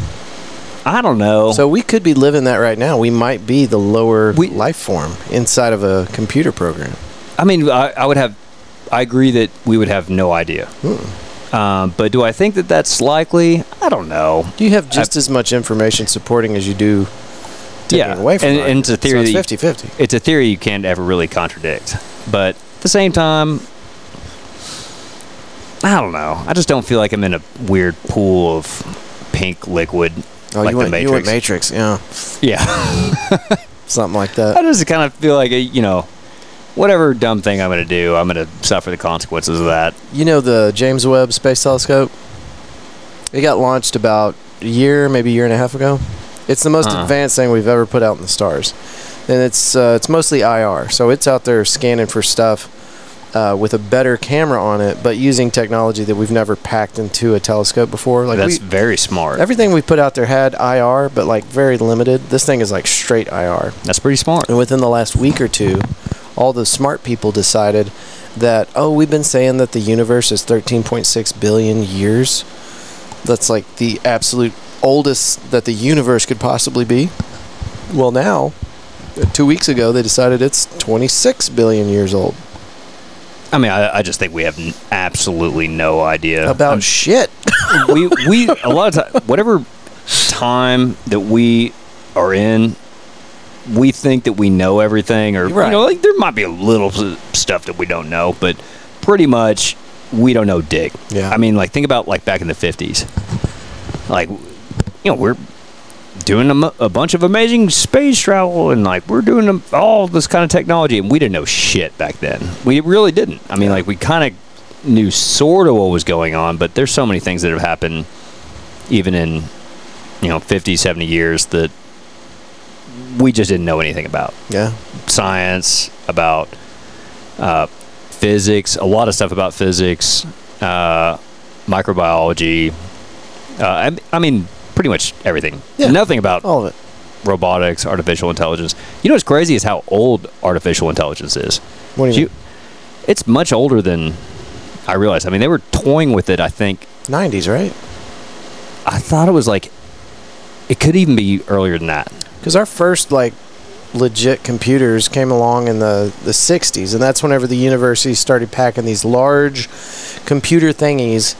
I don't know. So we could be living that right now. We might be the lower We- life form inside of a computer program. I mean, I, I would have. I agree that we would have no idea. Um, but do I think that that's likely? I don't know. Do you have just as much information supporting as you do taking Yeah, away from and- and it's a theory So it's 50-50. It's a theory you can't ever really contradict. But at the same time, I don't know. I just don't feel like I'm in a weird pool of pink liquid Oh, like you, the went, you went Matrix. Matrix. Yeah. Yeah, Something like that. I just kind of feel like a, you know, whatever dumb thing I'm going to do, I'm going to suffer the consequences of that. You know the James Webb Space Telescope? It got launched about a year, maybe a year and a half ago. It's the most Uh-huh. advanced thing we've ever put out in the stars, and it's uh, it's mostly IR. So it's out there scanning for stuff uh, with a better camera on it, but using technology that we've never packed into a telescope before. Like that's we, very smart. everything we put out there had IR, but like very limited. This thing is like straight IR. that's pretty smart. And within the last week or two, all the smart people decided that, oh, we've been saying that the universe is 13.6 billion years. That's like the absolute oldest that the universe could possibly be. Well, now, uh, two weeks ago, they decided it's 26 billion years old. I mean, I, I just think we have n- absolutely no idea About Um, shit. we we a lot of time whatever time that we are in, we think that we know everything, or Right. you know, like there might be a little stuff that we don't know, but pretty much we don't know dick. Yeah. I mean, like think about like back in the fifties, like you know we're doing a, a bunch of amazing space travel and like we're doing all this kind of technology and we didn't know shit back then. We really didn't. I mean like we kind of knew sort of what was going on but there's so many things that have happened even in you know 50 70 years that we just didn't know anything about. Yeah. science about uh, physics a lot of stuff about physics uh, microbiology uh, I, I mean pretty much everything Yeah. Nothing about All of it. robotics artificial intelligence you know what's crazy is how old artificial intelligence is What do you, You- it's much older than i realized i mean they were toying with it i think 90s, right? i thought it was like it could even be earlier than that Because our first like legit computers came along in the the 60s, and that's whenever the university started packing these large computer thingies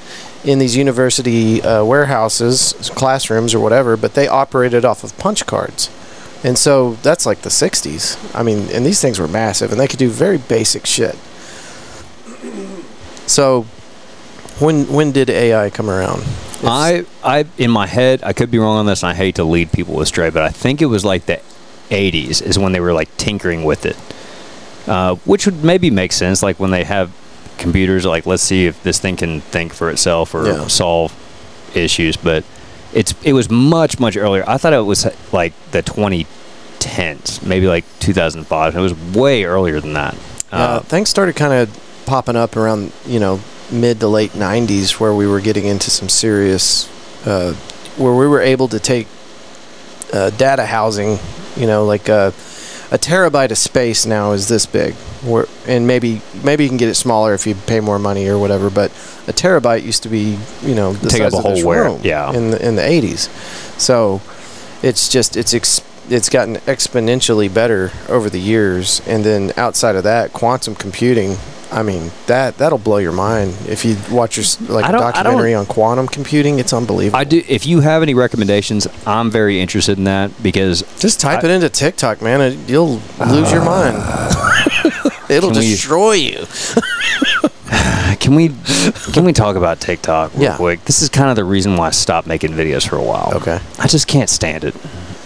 in these university uh, warehouses, classrooms, or whatever. But they operated off of punch cards, and so that's like the 60s. I mean, and these things were massive, and they could do very basic shit. So When when did AI come around? I, I, in my head, I could be wrong on this, and I hate to lead people astray, but I think it was like the 80s is when they were like tinkering with it, uh, which would maybe make sense. Like when they have computers, like let's see if this thing can think for itself or Yeah. solve issues. But it's it was much much earlier. I thought it was like the 2010s, maybe like 2005. It was way earlier than that. Yeah, Uh, things started kind of popping up around you know mid to late '90s, where we were getting into some serious, uh, where we were able to take uh, data housing. You know, like uh, a terabyte of space now is this big, where, and maybe maybe you can get it smaller if you pay more money or whatever. But a terabyte used to be you know the Take up size a of whole room yeah. in the in the '80s. So it's just it's ex- it's gotten exponentially better over the years and then outside of that quantum computing i mean that that'll blow your mind if you watch your like a don't- I don't- documentary on quantum computing it's unbelievable I do. If you have any recommendations, I'm very interested in that because just type I- it into tiktok man and you'll lose your mind uh, it'll Can we- destroy you Can we can we talk about TikTok real Yeah. quick? This is kind of the reason why I stopped making videos for a while. Okay. I just can't stand it.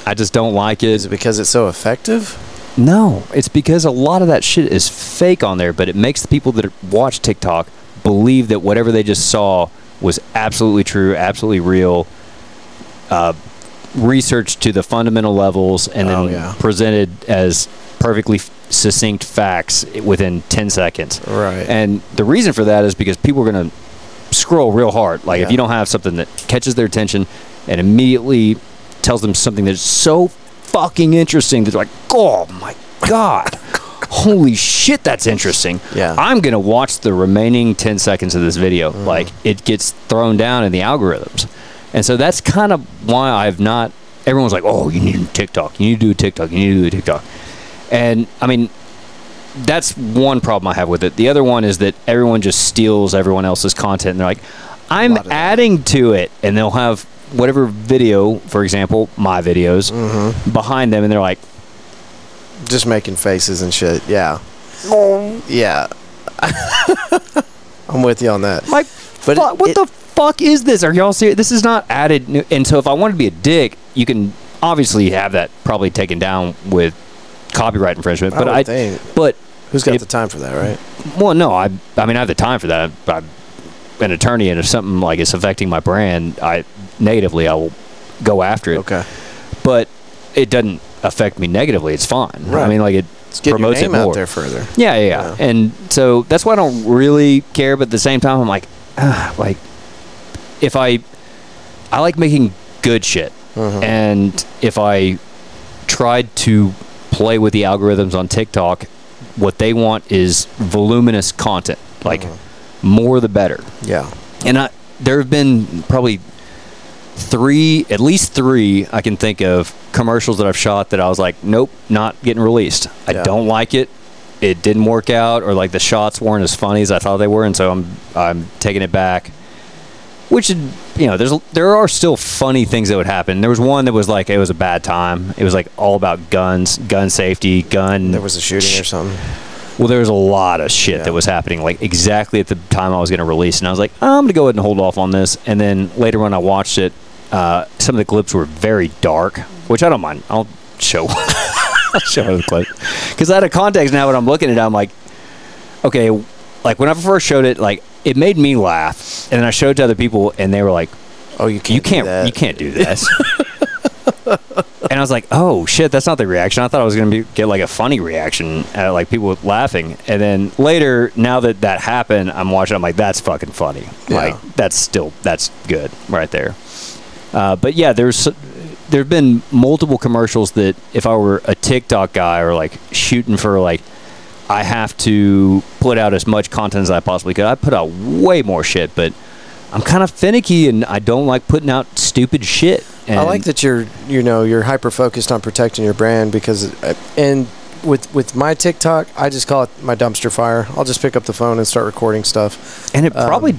I just don't like is it. it because it's so effective No, it's because a lot of that shit is fake on there, but it makes the people that watch TikTok believe that whatever they just saw was absolutely true, absolutely real, uh, researched to the fundamental levels, and then Oh, yeah. presented as perfectly f- succinct facts within 10 seconds. Right. And the reason for that is because people are going to scroll real hard. Like if you don't have something that catches their attention and immediately tells them something that's so fucking interesting, they're like, oh my God. Holy shit, that's interesting. Yeah. I'm going to watch the remaining 10 seconds of this video. Mm-hmm. Like, it gets thrown down in the algorithms. And so that's kind of why I've not. Everyone's like, oh, you need a TikTok. You need to do a TikTok. You need to do a TikTok. And I mean, that's one problem I have with it. The other one is that everyone just steals everyone else's content and they're like, I'm of that. adding to it. And they'll have whatever video, for example, my videos, Mm-hmm. behind them and they're like, just making faces and shit yeah yeah i'm with you on that like, But fuck, it- what it- the fuck is this? Are y'all serious? This is not added. new- And so if I wanted to be a dick, you can obviously have that probably taken down with copyright infringement. I But would I, think. but who's got if- the time for that right Well, no, I I mean I have the time for that. I'm an attorney, and if something like is affecting my brand, I negatively I will go after it. okay But it doesn't affect me negatively. It's fine. I mean, like it promotes it more. out there further Yeah, yeah, yeah. And so that's why I don't really care. But at the same time, I'm like, ah, like if I I like making good shit, Mhm. and if I tried to play with the algorithms on TikTok, what they want is voluminous content, like Mm-hmm. more the better. yeah And I, there have been probably three, at least three, I can think of commercials that I've shot that I was like, nope, not getting released. I Yeah. don't like it. It didn't work out, or like the shots weren't as funny as I thought they were, and so I'm I'm taking it back. Which you know, there's there are still funny things that would happen. There was one that was like it was a bad time. It was like all about guns, gun safety, gun. there was a shooting or something Well, there was a lot of shit Yeah. that was happening, like exactly at the time I was going to release, and I was like, I'm going to go ahead and hold off on this. And then later when I watched it, uh, some of the clips were very dark, which I don't mind. I'll show, I'll show the clip. Because out of context now, when I'm looking at it, I'm like, okay, like when I first showed it, like it made me laugh, and then I showed it to other people, and they were like, oh you can't you do can't you can't do this. And i was like oh shit that's not the reaction. I thought i was going to be, get like a funny reaction uh, like people laughing. And then later now that that happened i'm watching i'm like that's fucking funny. Yeah. like that's still that's good right there uh, but yeah there's there have been multiple commercials that if i were a tiktok guy or like shooting for like i have to put out as much content as i possibly could i put out way more shit but I'm kind of finicky and I don't like putting out stupid shit. And I like that you're you know you're hyper focused on protecting your brand because uh, and with with my TikTok I just call it my dumpster fire. I'll just pick up the phone and start recording stuff. And it um, probably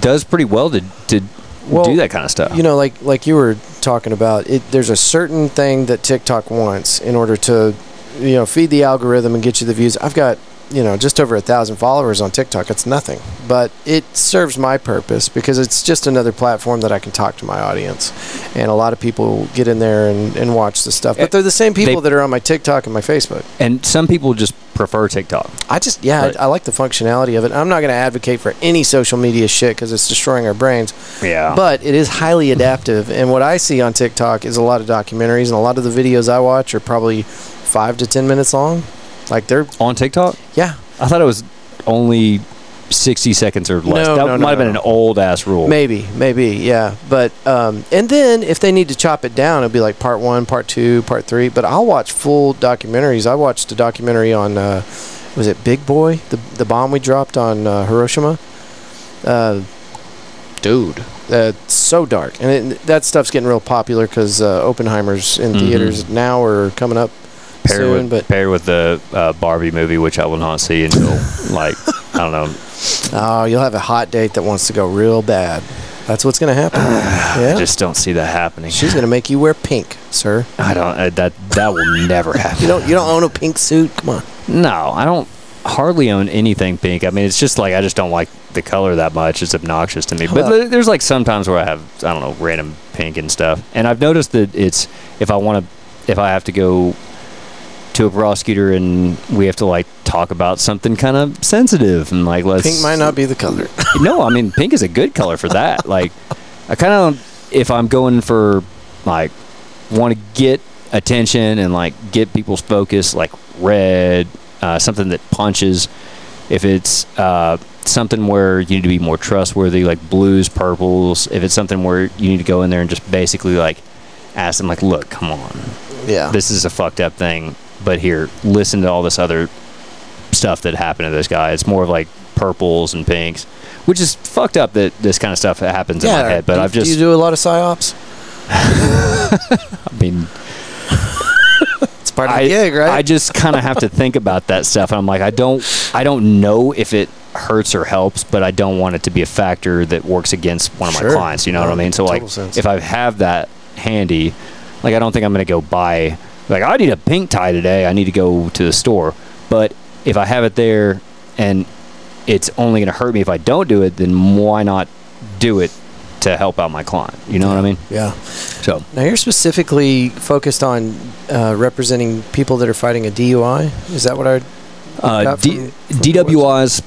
does pretty well to to Well, do that kind of stuff. You know, like like you were talking about, it. There's a certain thing that TikTok wants in order to, you know, feed the algorithm and get you the views. I've got, you know, just over a thousand followers on TikTok. It's nothing, but it serves my purpose because it's just another platform that I can talk to my audience. And a lot of people get in there and, and watch the stuff, but eh, they're the same people They- that are on my TikTok and my Facebook. And some people just prefer TikTok. I just, yeah, Right. I, I like the functionality of it. I'm not going to advocate for any social media shit because it's destroying our brains. Yeah. But it is highly adaptive. And what I see on TikTok is a lot of documentaries, and a lot of the videos I watch are probably five to 10 minutes long. Like they're, on TikTok, yeah, I thought it was only 60 seconds or less. No, that no, no, might have been an old ass rule. maybe, maybe, yeah. But, um, and then if they need to chop it down, it'll be like part one, part two, part three. But I'll watch full documentaries. I watched a documentary on, uh, was it Big Boy? The, the bomb we dropped on uh, Hiroshima? Uh, dude, that's so dark. And it, that stuff's getting real popular because uh, Oppenheimer's in Mhm. theaters now or coming up Paired soon. with, but paired with the uh, Barbie movie, which I will not see until like I don't know. oh, you'll have a hot date that wants to go real bad. That's what's going to happen. I yeah. just don't see that happening. She's going to make you wear pink, sir. I don't. Uh, that that will never happen. You don't you don't own a pink suit? Come on. No, I don't hardly own anything pink. I mean, it's just like I just don't like the color that much. It's obnoxious to me. But Well- there's like sometimes where I have I don't know random pink and stuff, and I've noticed that it's if I want to if I have to go to a prosecutor and we have to like talk about something kind of sensitive and like let's Pink might not be the color. no, I mean pink is a good color for that. Like, I kind of if I'm going for like want to get attention and like get people's focus, like red, uh, something that punches. If it's uh, something where you need to be more trustworthy, like blues, purples. If it's something where you need to go in there and just basically like ask them, like, look, come on, yeah. this is a fucked up thing, but here, listen to all this other stuff that happened to this guy. It's more of like purples and pinks, which is fucked up that this kind of stuff happens in my head. But do, I've do just, you do a lot of psyops? I mean, It's part of I, the gig, right? I just kind of have to think about that stuff. And I'm like, I don't, I don't know if it hurts or helps, but I don't want it to be a factor that works against one of Sure. my clients. You know what I mean? So like, sense. if I have that handy, like I don't think I'm gonna go buy like I need a pink tie today. I need to go to the store. But if I have it there and it's only gonna hurt me if I don't do it, then why not do it to help out my client? You know what I mean? yeah. So Now you're specifically focused on uh, representing people that are fighting a DUI. Is that what I? Uh, D- from- from DWIs,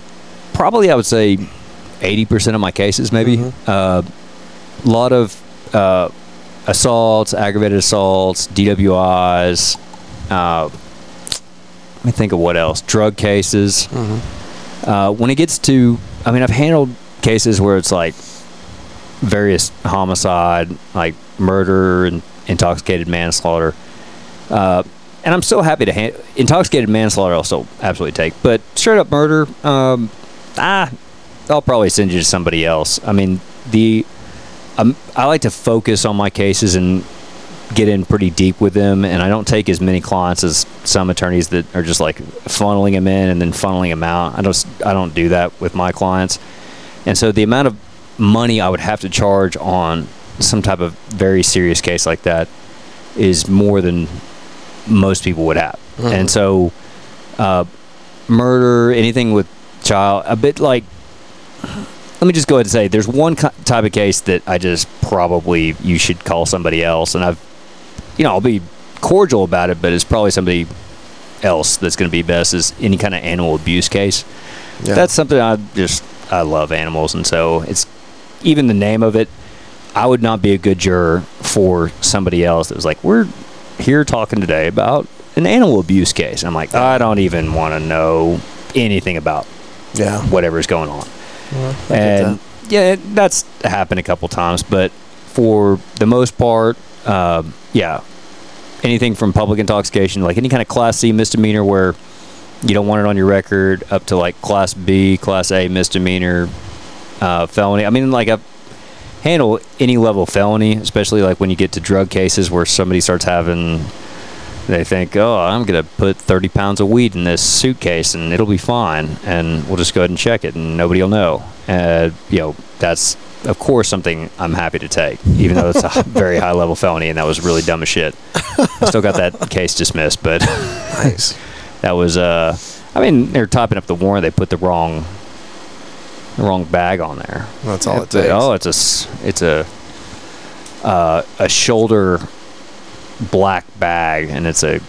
probably I would say 80% of my cases, maybe. A lot of uh, assaults, aggravated assaults, DWIs. Uh, let me think of what else. Drug cases. Mm-hmm. Uh, when it gets to, I mean, I've handled cases where it's like various homicide, like murder and intoxicated manslaughter. Uh, and I'm so happy to hand intoxicated manslaughter. I'll still absolutely take, but straight up murder, um, ah, I'll probably send you to somebody else. I mean, the um, I like to focus on my cases and get in pretty deep with them, and I don't take as many clients as some attorneys that are just like funneling them in and then funneling them out. I don't I don't do that with my clients, and so the amount of money I would have to charge on some type of very serious case like that is more than most people would have, and so uh, murder, anything with child, a bit like. Let me just go ahead and say there's one ki- type of case that I just probably you should call somebody else, and I've, you know, I'll be cordial about it, but it's probably somebody else that's going to be best is any kind of animal abuse case. Yeah. That's something I just I love animals, and so it's even the name of it. I would not be a good juror for somebody else that was like, we're here talking today about an animal abuse case. I'm like, I don't even want to know anything about yeah. whatever's going on. Well, I get And yeah, that's happened a couple times, but for the most part, um, yeah, anything from public intoxication, like any kind of Class C misdemeanor where you don't want it on your record, up to like Class B, Class A misdemeanor, uh, felony. I mean, like I've handle any level of felony, especially like when you get to drug cases where somebody starts having. They think, oh, I'm gonna put 30 pounds of weed in this suitcase and it'll be fine, and we'll just go ahead and check it, and nobody will know. Uh, you know, that's of course something I'm happy to take, even though it's a very high level felony, and that was really dumb as shit. I still got that case dismissed, but Nice. that was uh, I mean, they're topping up the warrant. They put the wrong, the wrong bag on there. That's all it It's takes. Oh, it's a, it's a, uh, a shoulder black bag, and it's a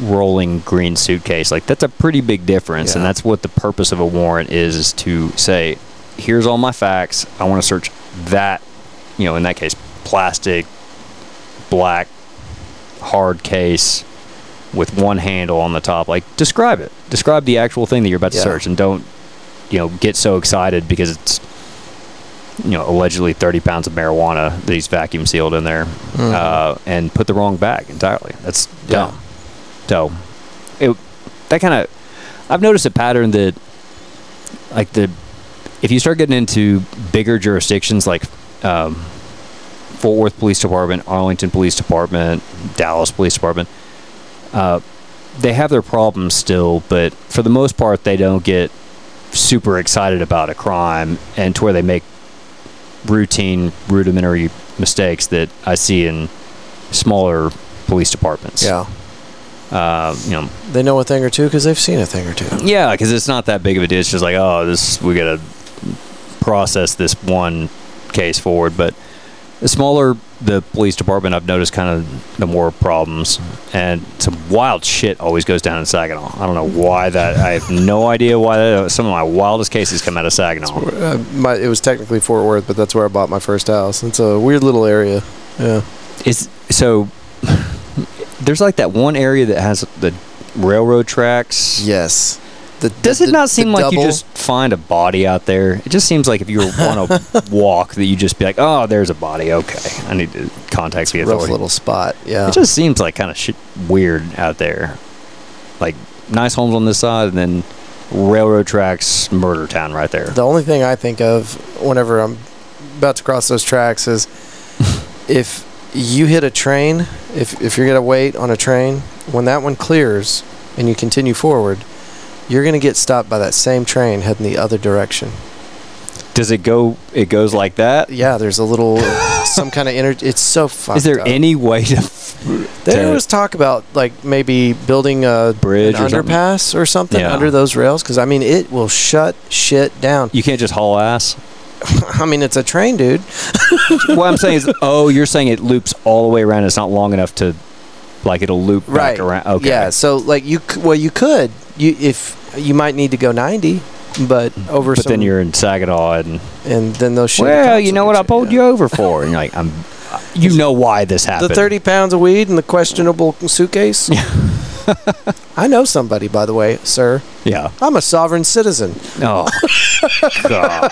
rolling green suitcase. Like that's a pretty big difference, and that's what the purpose of a warrant is: is to say, here's all my facts. I want to search that. You know, in that case, plastic, black, hard case with one handle on the top. Like, describe it. Describe the actual thing that you're about to Yeah. search, and don't, you know, get so excited because it's, you know, allegedly 30 pounds of marijuana that he's vacuum sealed in there, uh, and put the wrong bag entirely. That's Mm-hmm. Yeah. dumb. So, it that kind of, I've noticed a pattern that, like the, if you start getting into bigger jurisdictions like. Um, Fort Worth Police Department, Arlington Police Department, Dallas Police Department. Uh, they have their problems still, but for the most part, they don't get super excited about a crime and to where they make routine, rudimentary mistakes that I see in smaller police departments. Yeah. Uh, you know, They know a thing or two because they've seen a thing or two. yeah, because it's not that big of a deal. It's just like, oh, this we got to process this one case forward. But the smaller the police department, I've noticed kind of the more problems and some wild shit always goes down in Saginaw. I don't know why that. I have no idea why that. Some of my wildest cases come out of Saginaw. Uh, my, it was technically Fort Worth, but that's where I bought my first house. It's a weird little area. Yeah. It's so. There's like that one area that has the railroad tracks. Yes. The, Does the- it not seem like you just find a body out there? It just seems like if you were on a walk that you just be like, oh, there's a body. Okay, I need to contact the rough little spot? Yeah. It just seems like kind of shit weird out there. Like nice homes on this side, and then railroad tracks, murder town right there. The only thing I think of whenever I'm about to cross those tracks is if you hit a train, if, if you're going to wait on a train, when that one clears and you continue forward, you're going to get stopped by that same train heading the other direction. Does it go? It goes like that. Yeah, there's a little, some kind of energy. It's so fucked Is there up. any way to? There to- was talk about like maybe building a Bridge an or something? underpass or something Yeah. under those rails because I mean it will shut shit down. You can't just haul ass. I mean it's a train, dude. what I'm saying is, oh, you're saying it loops all the way around. It's not long enough to, like, it'll loop back right around. Okay. Yeah. So like you, c- well, you could you if you might need to go ninety, but over But some. then you're in Saginaw, and and then those shit. well, you know what I pulled you over for, and you're like, I'm. You know why this happened? The thirty pounds of weed and the questionable suitcase. I know somebody, by the way, sir. Yeah. I'm a sovereign citizen. Oh. God.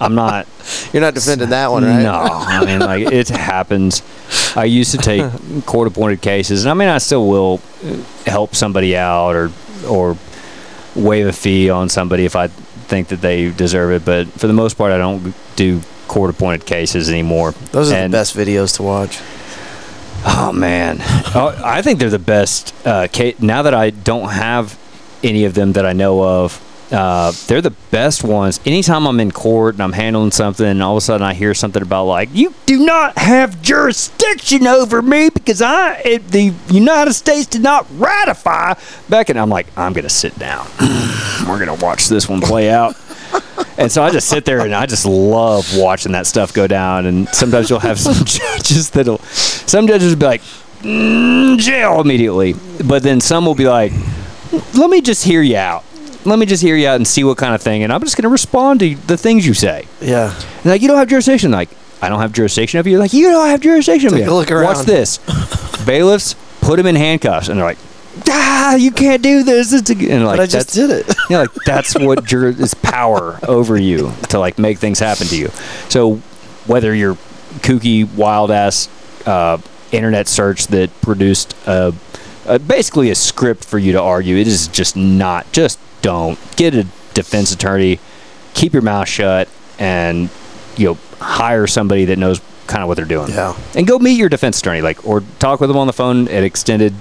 I'm not. You're not defending that one, right? No, I mean, like it happens. I used to take court-appointed cases, and I mean, I still will help somebody out or or waive a fee on somebody if I think that they deserve it. But for the most part, I don't do court-appointed cases anymore. Those are And- the best videos to watch. Oh man, oh, I think they're the best. Uh, now that I don't have any of them that I know of, uh, they're the best ones. Anytime I'm in court and I'm handling something, and all of a sudden I hear something about like you do not have jurisdiction over me because I it, the United States did not ratify back, and I'm like I'm gonna sit down. We're gonna watch this one play out. And so I just sit there and I just love watching that stuff go down. And sometimes you'll have some judges that'll, some judges will be like, mm, jail immediately. But then some will be like, let me just hear you out. Let me just hear you out and see what kind of thing. And I'm just going to respond to the things you say. Yeah. And like, you don't have jurisdiction. Like, I don't have jurisdiction of you. Like, you don't have jurisdiction of Take me. a look Watch around. this. Bailiffs put him in handcuffs. And they're like, ah, you can't do this. It's a, and like, But I just did it. yeah, like that's what jur- is power over you to like make things happen to you. So whether you're kooky, wild ass uh, internet search that produced a, a, basically a script for you to argue, it is just not. Just don't get a defense attorney. Keep your mouth shut, and you know hire somebody that knows kind of what they're doing. Yeah. and go meet your defense attorney, like or talk with them on the phone at extended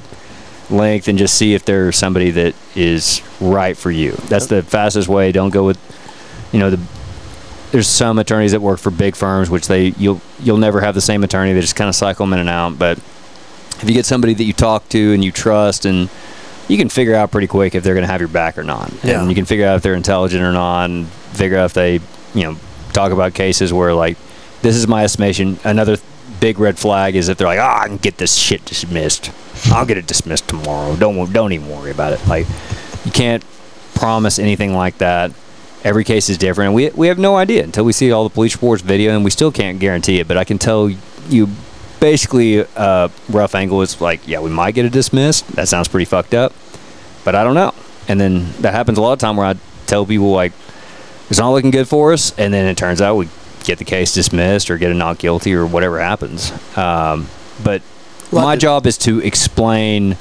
length and just see if there's somebody that is right for you. That's the fastest way. Don't go with, you know, the. There's some attorneys that work for big firms, which they you'll you'll never have the same attorney. They just kind of cycle them in and out. But if you get somebody that you talk to and you trust and you can figure out pretty quick if they're going to have your back or not. Yeah. And you can figure out if they're intelligent or not, and figure out if they, you know, talk about cases where like, this is my estimation. Another big red flag is if they're like, ah, I can get this shit dismissed. I'll get it dismissed tomorrow. Don't don't even worry about it. Like, you can't promise anything like that. Every case is different, we we have no idea until we see all the police reports, video, and we still can't guarantee it. But I can tell you, basically, uh, rough angle is like, yeah, we might get it dismissed. That sounds pretty fucked up, but I don't know. And then that happens a lot of time where I tell people like, it's not looking good for us, and then it turns out we get the case dismissed or get a not guilty or whatever happens. Um, but my to- job is to explain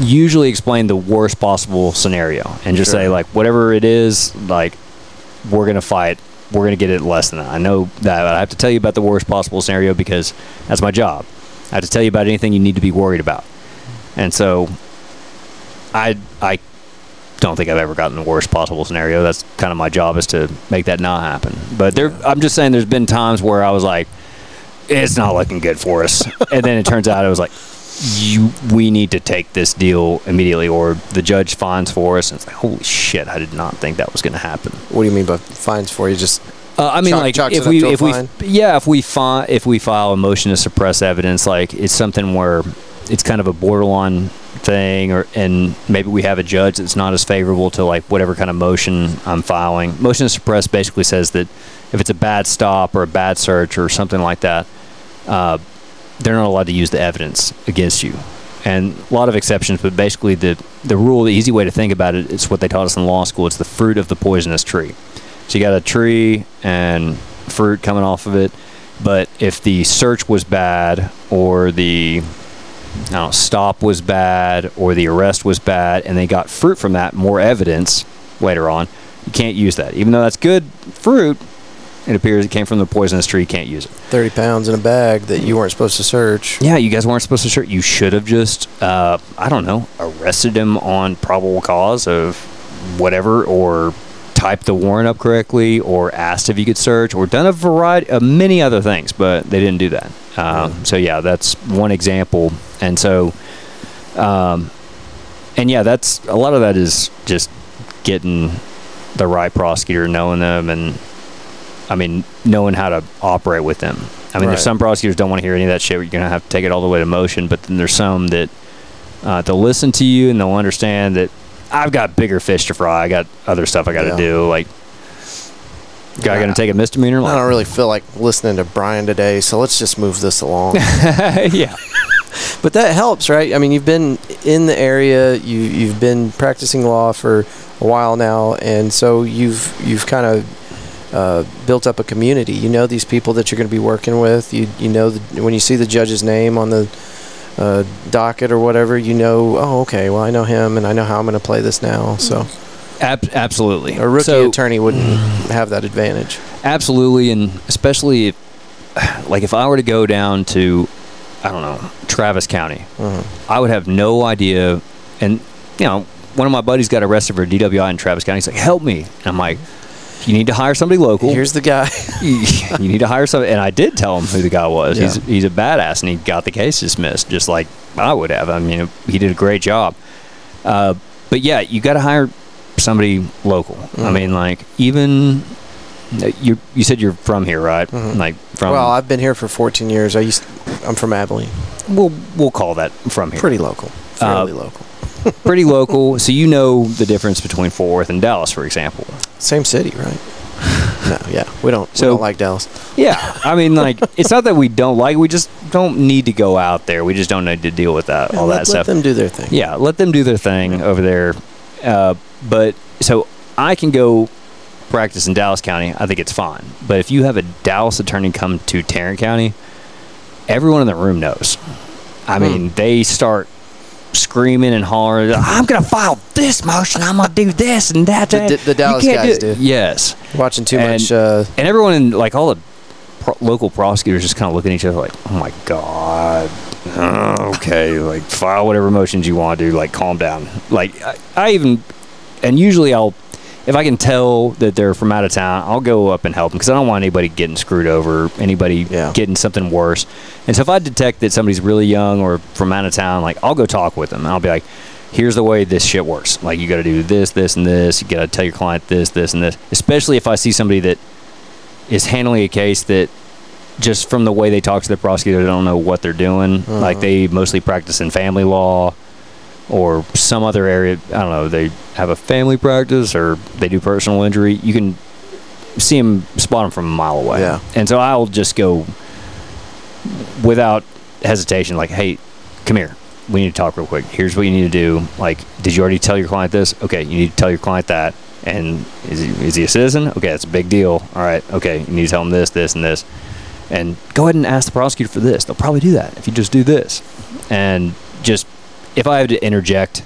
usually explain the worst possible scenario and just Sure. say like whatever it is like we're gonna fight we're gonna get it less than that i know that i have to tell you about the worst possible scenario because that's my job i have to tell you about anything you need to be worried about and so i i don't think i've ever gotten the worst possible scenario. That's kind of my job is to make that not happen. But there i'm just saying there's been times where i was like it's not looking good for us. And then it turns out it was like you we need to take this deal immediately or the judge fines for us. And it's like holy shit i did not think that was going to happen. What do you mean by fines for? You? Just uh, i mean Chalk- like if we if we yeah if we fi- if we file a motion to suppress evidence like it's something where it's kind of a borderline thing or and maybe we have a judge that's not as favorable to like whatever kind of motion i'm filing motion to suppress basically says that if it's a bad stop or a bad search or something like that uh, they're not allowed to use the evidence against you. And a lot of exceptions, but basically the the rule, the easy way to think about it, it's what they taught us in law school. It's the fruit of the poisonous tree. So you got a tree and fruit coming off of it, but if the search was bad or the know, stop was bad or the arrest was bad, and they got fruit from that, more evidence later on, you can't use that. Even though that's good fruit, it appears it came from the poisonous tree. You can't use it. 30 pounds in a bag that you weren't supposed to search. Yeah, you guys weren't supposed to search. You should have just, uh, I don't know, arrested him on probable cause of whatever, or typed the warrant up correctly, or asked if you could search, or done a variety of many other things, but they didn't do that. Um, So yeah, that's one example. And so, um, and yeah, that's a lot of that is just getting the right prosecutor, knowing them, and I mean, knowing how to operate with them. I mean, Right. there's some prosecutors don't want to hear any of that shit. You're gonna have to take it all the way to motion, but then there's some that uh, they'll listen to you and they'll understand that I've got bigger fish to fry. I got other stuff I got to Yeah. do. Like, guy Yeah. gonna take a misdemeanor? I don't really feel like listening to Bryan today, so let's just move this along. yeah, but that helps, right? I mean, you've been in the area, you you've been practicing law for a while now, and so you've you've kind of uh, built up a community. You know these people that you're going to be working with. You you know the, when you see the judge's name on the uh, docket or whatever, you know, oh, okay, well, I know him, and I know how I'm going to play this now. So ab- absolutely. a rookie So- attorney wouldn't have that advantage. Absolutely, and especially if, like if I were to go down to, I don't know, Travis County, Uh-huh. I would have no idea. And you know, one of my buddies got arrested for DWI in Travis County. He's like, "Help me!" And I'm like, "You need to hire somebody local. Here's the guy. you need to hire somebody." And I did tell him who the guy was. He's he's a badass, and he got the case dismissed just like I would have. I mean, he did a great job. Uh, but yeah, you got to hire somebody local. I Mhm. mean, like even you you said you're from here, right? Mhm. Like from well, I've been here for 14 years. I used, I'm from Abilene. we'll we'll call that from here. Pretty local, fairly local. pretty local. So you know the difference between Fort Worth and Dallas, for example. Same city, right? no, yeah, we don't. we So- don't like Dallas. Yeah, I mean, like it's not that we don't like. We just don't need to go out there. We just don't need to deal with that Yeah, all let, that let stuff. Let them do their thing. Yeah, let them do their thing over there. Uh, but so I can go practice in Dallas County. I think it's fine. But if you have a Dallas attorney come to Tarrant County, everyone in the room knows. I mean, they start screaming and hollering. I'm gonna file this motion. I'm gonna do this and that. The- that." the- the Dallas guys it." do. Yes, Watching too And- much. Uh, and everyone in like all the pro- local prosecutors just kind of look at each other like, "Oh my god." Okay, like file whatever motions you want to do. Like, calm down. Like, I, I even, and usually I'll, if I can tell that they're from out of town, I'll go up and help them because I don't want anybody getting screwed over, anybody Yeah. getting something worse. And so if I detect that somebody's really young or from out of town, like I'll go talk with them and I'll be like, here's the way this shit works. Like you got to do this, this, and this. You got to tell your client this, this, and this. Especially if I see somebody that is handling a case that just from the way they talk to the prosecutor, they don't know what they're doing. Uh-huh. Like they mostly practice in family law or some other area. I don't know. They have a family practice or they do personal injury. You can see them, spot them from a mile away. Yeah. And so I'll just go without hesitation, like, hey, come here. We need to talk real quick. Here's what you need to do. Like, did you already tell your client this? Okay, you need to tell your client that. And is he, is he a citizen? Okay, that's a big deal. All right, okay, you need to tell him this, this, and this. And go ahead and ask the prosecutor for this. They'll probably do that if you just do this. And just, if I have to interject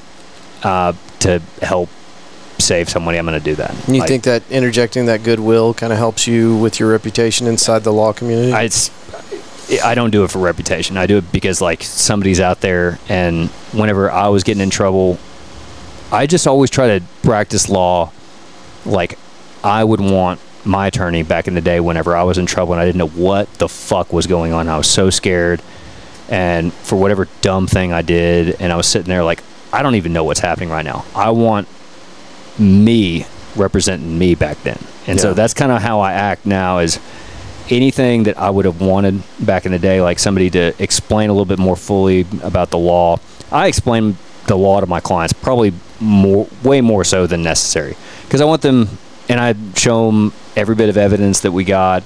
uh, to help save somebody, I'm going to do that. And you Like, think that interjecting that goodwill kind of helps you with your reputation inside the law community? I, it's, I don't do it for reputation. I do it because like somebody's out there, and whenever I was getting in trouble, I just always try to practice law like I would want my attorney back in the day. Whenever I was in trouble and I didn't know what the fuck was going on, I was so scared, and for whatever dumb thing I did, and I was sitting there like I don't even know what's happening right now. I want me representing me back then, and so that's kind of how I act now. Is anything that I would have wanted back in the day, like somebody to explain a little bit more fully about the law. I explain the law to my clients probably more, way more so than necessary, because I want them, and I show them every bit of evidence that we got,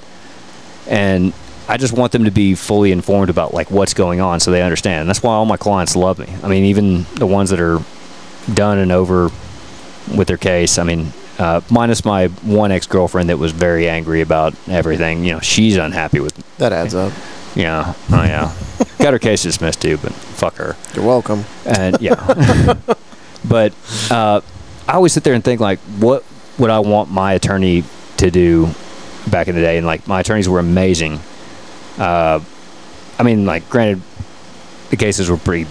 and I just want them to be fully informed about like what's going on, so they understand. And that's why all my clients love me. I mean, even the ones that are done and over with their case. I mean, uh, minus my one ex girlfriend that was very angry about everything. You know, she's unhappy with. me. that adds up. Yeah, oh yeah, got her case dismissed too, but fuck her. You're welcome. And yeah, but uh, I always sit there and think like, what would I want my attorney to do back in the day? And like, my attorneys were amazing. Uh, I mean, like, granted, the cases were pretty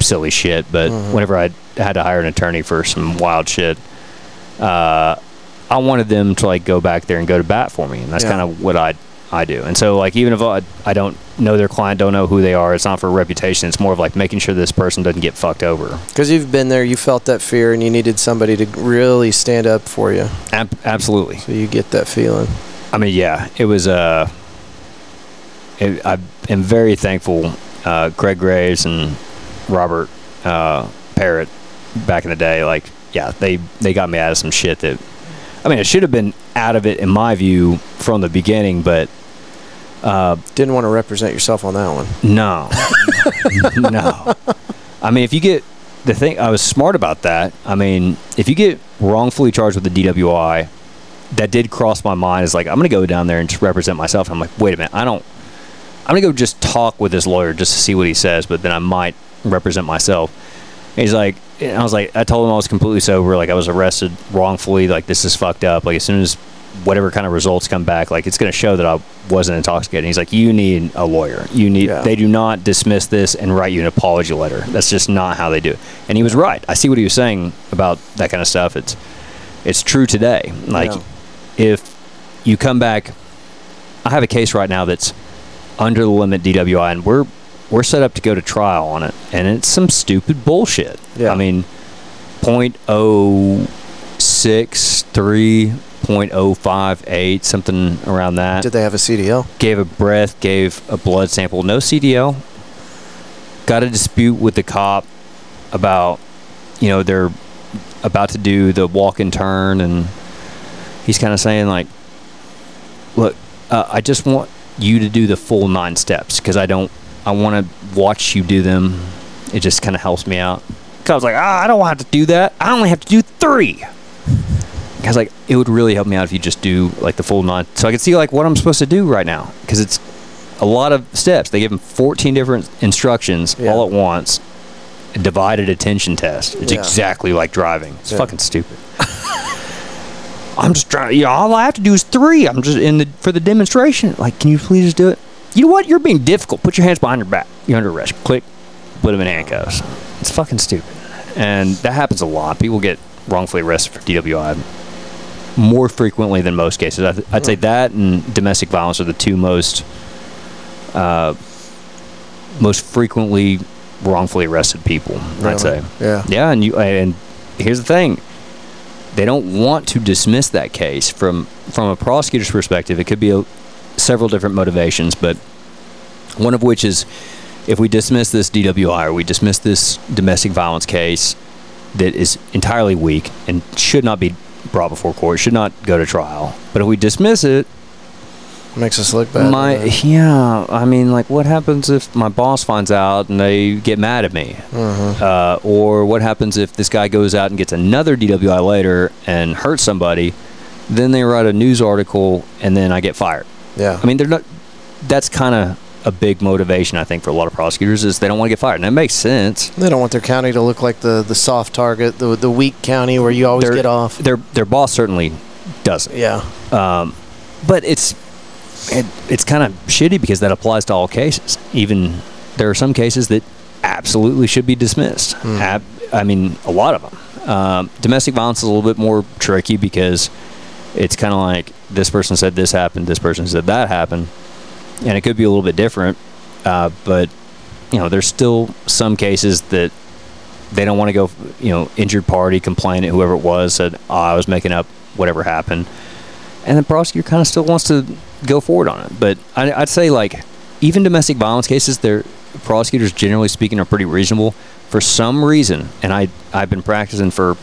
silly shit, but whenever I had to hire an attorney for some wild shit, uh, I wanted them to like go back there and go to bat for me, and that's Yeah. kind of what I I do. And so like even if I, I don't know their client, don't know who they are, it's not for reputation. It's more of like making sure this person doesn't get fucked over. Because you've been there, you felt that fear, and you needed somebody to really stand up for you. Ab- absolutely. So you get that feeling. I mean, yeah, it was. Uh, I am very thankful. Uh, Greg Graves and Robert uh, Parrott back in the day, like, yeah, they they got me out of some shit that. I mean, I should have been out of it in my view from the beginning, but Didn't want to represent yourself on that one. no, no. I mean, if you get the thing, I was smart about that. I mean, if you get wrongfully charged with a DWI, that did cross my mind. Is like I'm gonna go down there and just represent myself. I'm like, wait a minute, I don't. I'm gonna go just talk with this lawyer just to see what he says, but then I might represent myself. And he's like, I was like, I told him I was completely sober, like I was arrested wrongfully, like this is fucked up. Like as soon as whatever kind of results come back, like it's gonna show that I wasn't intoxicated. And he's like, you need a lawyer. You need. Yeah. They do not dismiss this and write you an apology letter. That's just not how they do it. And he was right. I see what he was saying about that kind of stuff. It's it's true today. Like Yeah. if you come back, I have a case right now that's under the limit DWI, and we're we're set up to go to trial on it, and it's some stupid bullshit. Yeah. I mean, point oh six three, point oh five eight, something around that. Did they have a CDL? gave a breath, gave a blood sample, no CDL. Got a dispute with the cop about, you know, they're about to do the walk and turn, and he's kind of saying like, "Look, uh, I just want you to do the full nine steps because I don't, I want to watch you do them. It just kind of helps me out." Cause I was like, ah, "I don't want to do that. I only have to do three. I was like, it would really help me out if you just do like the full nine, so I can see like what I'm supposed to do right now because it's a lot of steps. They give them 14 different instructions Yeah. all at once. A divided attention test. It's Yeah. exactly like driving. It's Yeah. fucking stupid. I'm just trying. Yeah, all I have to do is three. I'm just in the for the demonstration. Like, can you please just do it? You know what? You're being difficult. Put your hands behind your back. You're under arrest. Click. Put them in handcuffs. It's fucking stupid. And that happens a lot. People get wrongfully arrested for DWI more frequently than most cases. I'd, I'd say that and domestic violence are the two most uh, most frequently wrongfully arrested people. Really? I'd say. Yeah. Yeah, and you and here's the thing. They don't want to dismiss that case from from a prosecutor's perspective. It could be a, several different motivations, but one of which is if we dismiss this DWI or we dismiss this domestic violence case that is entirely weak and should not be brought before court, should not go to trial. But if we dismiss it, Makes us look bad. my yeah, I mean, like, what happens if my boss finds out and they get mad at me? Mm-hmm. Uh, or what happens if this guy goes out and gets another DWI later and hurts somebody? Then they write a news article and then I get fired. yeah. I mean, they're not. That's kind of a big motivation, I think, for a lot of prosecutors is they don't want to get fired, and that makes sense. they don't want their county to look like the, the soft target, the the weak county where you always Their- get off. Their their boss certainly doesn't. Yeah. Um, but it's it, it's kind of shitty because that applies to all cases. Even there are some cases that absolutely should be dismissed. Ab- I mean, a lot of them. Um, domestic violence is a little bit more tricky because it's kind of like this person said this happened, this person said that happened, and it could be a little bit different. Uh, but you know, there's still some cases that they don't want to go. You know, injured party, complainant, whoever it was, said, oh, "I was making up whatever happened." And the prosecutor kind of still wants to go forward on it. But I, I'd say like even domestic violence cases, their prosecutors generally speaking are pretty reasonable. For some reason, and I I've been practicing for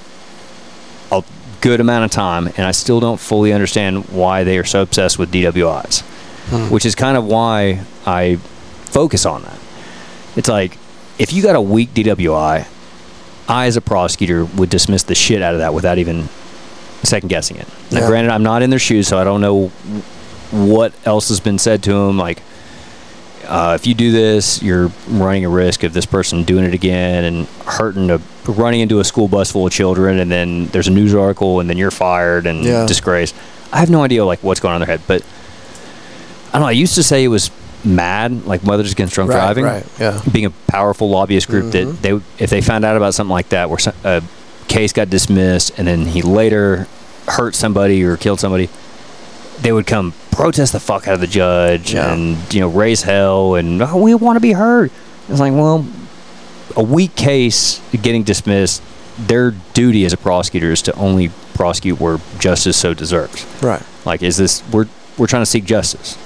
a good amount of time, and I still don't fully understand why they are so obsessed with DWIs, hmm. which is kind of why I focus on that. It's like if you got a weak DWI, I as a prosecutor would dismiss the shit out of that without even second guessing it. Now, Yeah. granted, I'm not in their shoes, so I don't know what else has been said to them. Like, uh, if you do this, you're running a risk of this person doing it again and hurting a running into a school bus full of children, and then there's a news article, and then you're fired and Yeah. disgraced. I have no idea like what's going on in their head, but I don't know. I used to say it was mad, like Mothers Against Drunk Right, Driving, right, yeah. being a powerful lobbyist group Mm-hmm. that they if they found out about something like that, where some, a case got dismissed and then he later hurt somebody or killed somebody, they would come protest the fuck out of the judge Yeah. and you know raise hell and oh, we want to be heard. It's like well, a weak case getting dismissed. Their duty as a prosecutor is to only prosecute where justice so deserves. Right. Like, is this we're we're trying to seek justice,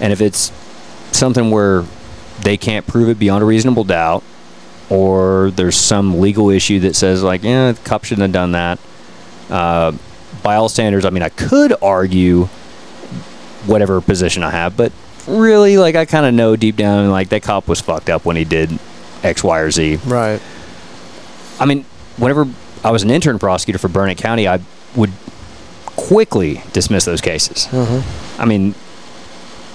and if it's something where they can't prove it beyond a reasonable doubt, or there's some legal issue that says like, yeah, the cop shouldn't have done that. Uh, by all standards, I mean, I could argue whatever position I have, but really, like, I kind of know deep down, like, that cop was fucked up when he did X, Y, or Z. Right. I mean, whenever I was an intern prosecutor for Burnett County, I would quickly dismiss those cases. Mm-hmm. I mean,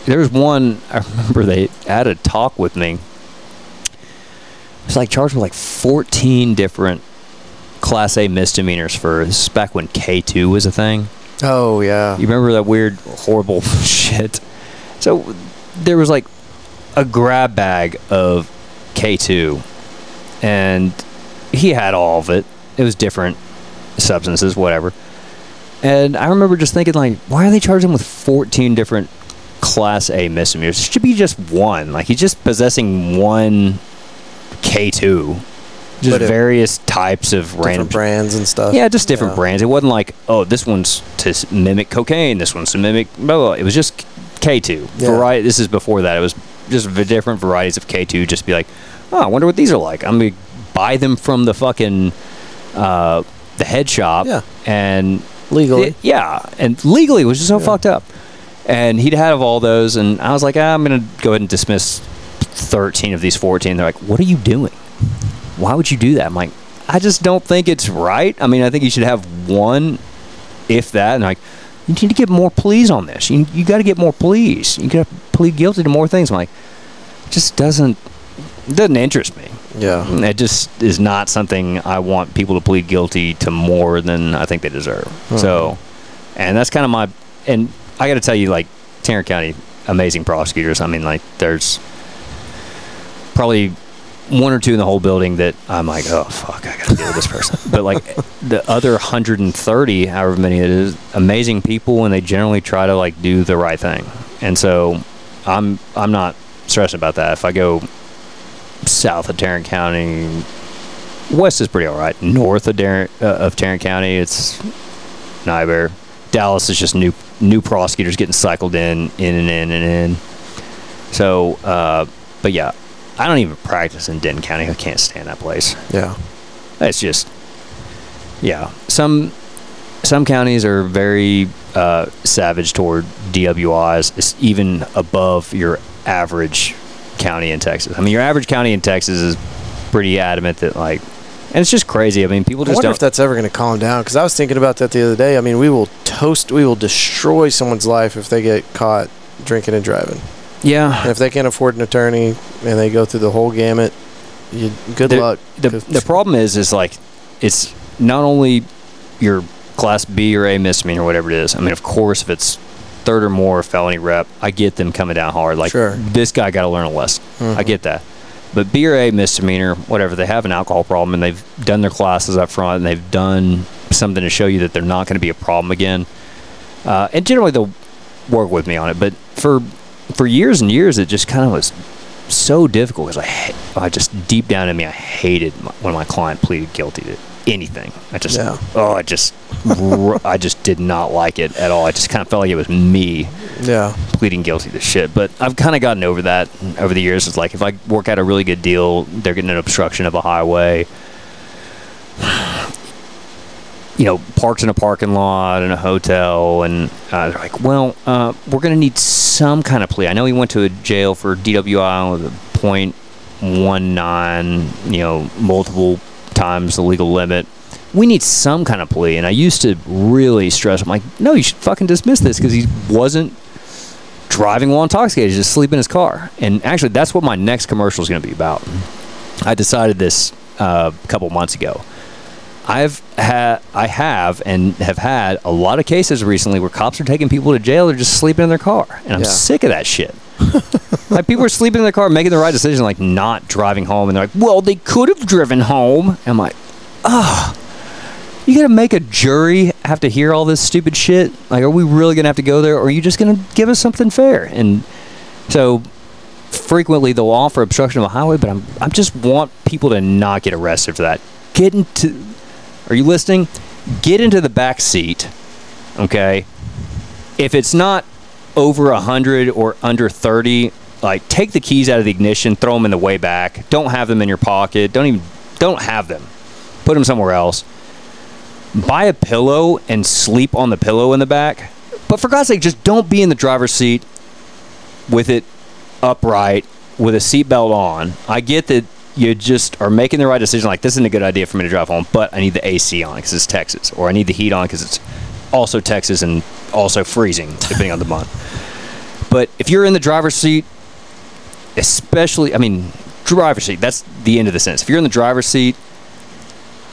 there was one I remember they had a talk with me. Was like charged with like 14 different Class A misdemeanors for this is back when K2 was a thing. Oh yeah. You remember that weird, horrible shit? So there was like a grab bag of K2, and he had all of it. It was different substances, whatever. And I remember just thinking, like, why are they charging him with 14 different Class A misdemeanors? It should be just one. Like, he's just possessing one K2. Just it- various types of random brands and stuff. yeah, just different Yeah. brands. It wasn't like, oh, this one's to mimic cocaine, this one's to mimic blah, blah. It was just K2. Yeah. Variety. This is before that. It was just v- different varieties of K2. Just be like, oh, I wonder what these are like. I'm going to buy them from the fucking, uh, the head shop. Yeah. And Legally. yeah. And legally, it was just so Yeah. fucked up. And he'd had of all those. And I was like, ah, I'm going to go ahead and dismiss 13 of these 14. They're like, what are you doing? Why would you do that? I'm like, I just don't think it's right. I mean, I think you should have one, if that, and like, you need to get more pleas on this. You, you got to get more pleas. You got to plead guilty to more things. I'm like, just doesn't doesn't interest me. Yeah. It just is not something I want people to plead guilty to more than I think they deserve. So, and that's kind of my and I got to tell you, like Tarrant County, amazing prosecutors. I mean, like there's probably one or two in the whole building that I'm like, oh fuck, I got to deal with this person. but like the other 130, however many it is, amazing people, and they generally try to like do the right thing. And so, I'm I'm not stressing about that. If I go south of Tarrant County. West is pretty all right. North of, Dar- uh, of Tarrant County, it's Nyberg. Dallas is just new new prosecutors getting cycled in, in and in and in. So, uh, but yeah, I don't even practice in Denton County. I can't stand that place. Yeah. It's just, yeah. Some some counties are very uh, savage toward DWIs. It's even above your average county in Texas. I mean, your average county in Texas is pretty adamant that like, and it's just crazy. I mean, people I just wonder don't. if that's ever going to calm down because I was thinking about that the other day. I mean, we will toast, we will destroy someone's life if they get caught drinking and driving. Yeah. And if they can't afford an attorney and they go through the whole gamut, you, good the, luck. The, the problem is, is like, it's not only your class B or A misdemeanor, whatever it is. I mean, of course, if it's third or more felony rep, I get them coming down hard. Like, Sure. this guy got to learn a lesson. I Mhm. get that. But B or A misdemeanor, whatever, they have an alcohol problem and they've done their classes up front and they've done something to show you that they're not going to be a problem again. Uh, and generally, they'll work with me on it. But for for years and years, it just kind of was so difficult because I, I just deep down in me, I hated my, when my client pleaded guilty to anything. I just, Yeah. oh, I just, I just did not like it at all. I just kind of felt like it was me yeah. pleading guilty to shit. But I've kind of gotten over that over the years. It's like if I work out a really good deal, they're getting an obstruction of a highway. You know, parked in a parking lot in a hotel, and uh, they're like, "Well, uh, we're going to need some kind of plea." I know he went to a jail for DWI with a point one nine, you know, multiple times the legal limit. We need some kind of plea, and I used to really stress. I'm like, "No, you should fucking dismiss this because he wasn't driving while intoxicated, just sleep in his car. And actually, that's what my next commercial is going to be about. I decided this uh, a couple months ago. I've had, I have, and have had a lot of cases recently where cops are taking people to jail. They're just sleeping in their car, and I'm Yeah. sick of that shit. like people are sleeping in their car, making the right decision, like not driving home, and they're like, "Well, they could have driven home." And I'm like, "Ah." you gonna make a jury have to hear all this stupid shit? Like, are we really gonna have to go there, or are you just gonna give us something fair? And so, frequently they'll offer obstruction of a highway, but I'm I just want people to not get arrested for that. Getting into, are you listening? Get into the back seat, okay? If it's not over a hundred or under thirty, like take the keys out of the ignition, throw them in the way back. Don't have them in your pocket. Don't even don't have them. Put them somewhere else buy a pillow and sleep on the pillow in the back. But for God's sake, just don't be in the driver's seat with it upright with a seatbelt on. I get that you just are making the right decision. Like this isn't a good idea for me to drive home, but I need the AC on because it's Texas, or I need the heat on because it's also Texas and also freezing depending on the month. But if you're in the driver's seat, especially, I mean, driver's seat. That's the end of the sentence. If you're in the driver's seat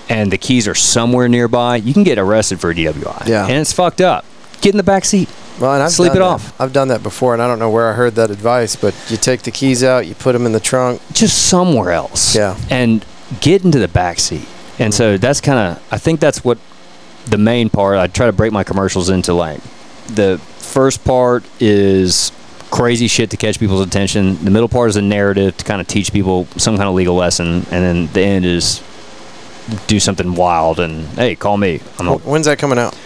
and the keys are somewhere nearby, you can get arrested for a DWI. Yeah. And it's fucked up. Get in the back seat. Well, and I've Sleep it that. off. I've done that before, and I don't know where I heard that advice, but you take the keys out, you put them in the trunk. Just somewhere else. Yeah. And get into the back seat. And so that's kind of, I think that's what the main part, I try to break my commercials into like the first part is crazy shit to catch people's attention. The middle part is a narrative to kind of teach people some kind of legal lesson. And then the end is do something wild and hey, call me. I'm When's that coming out?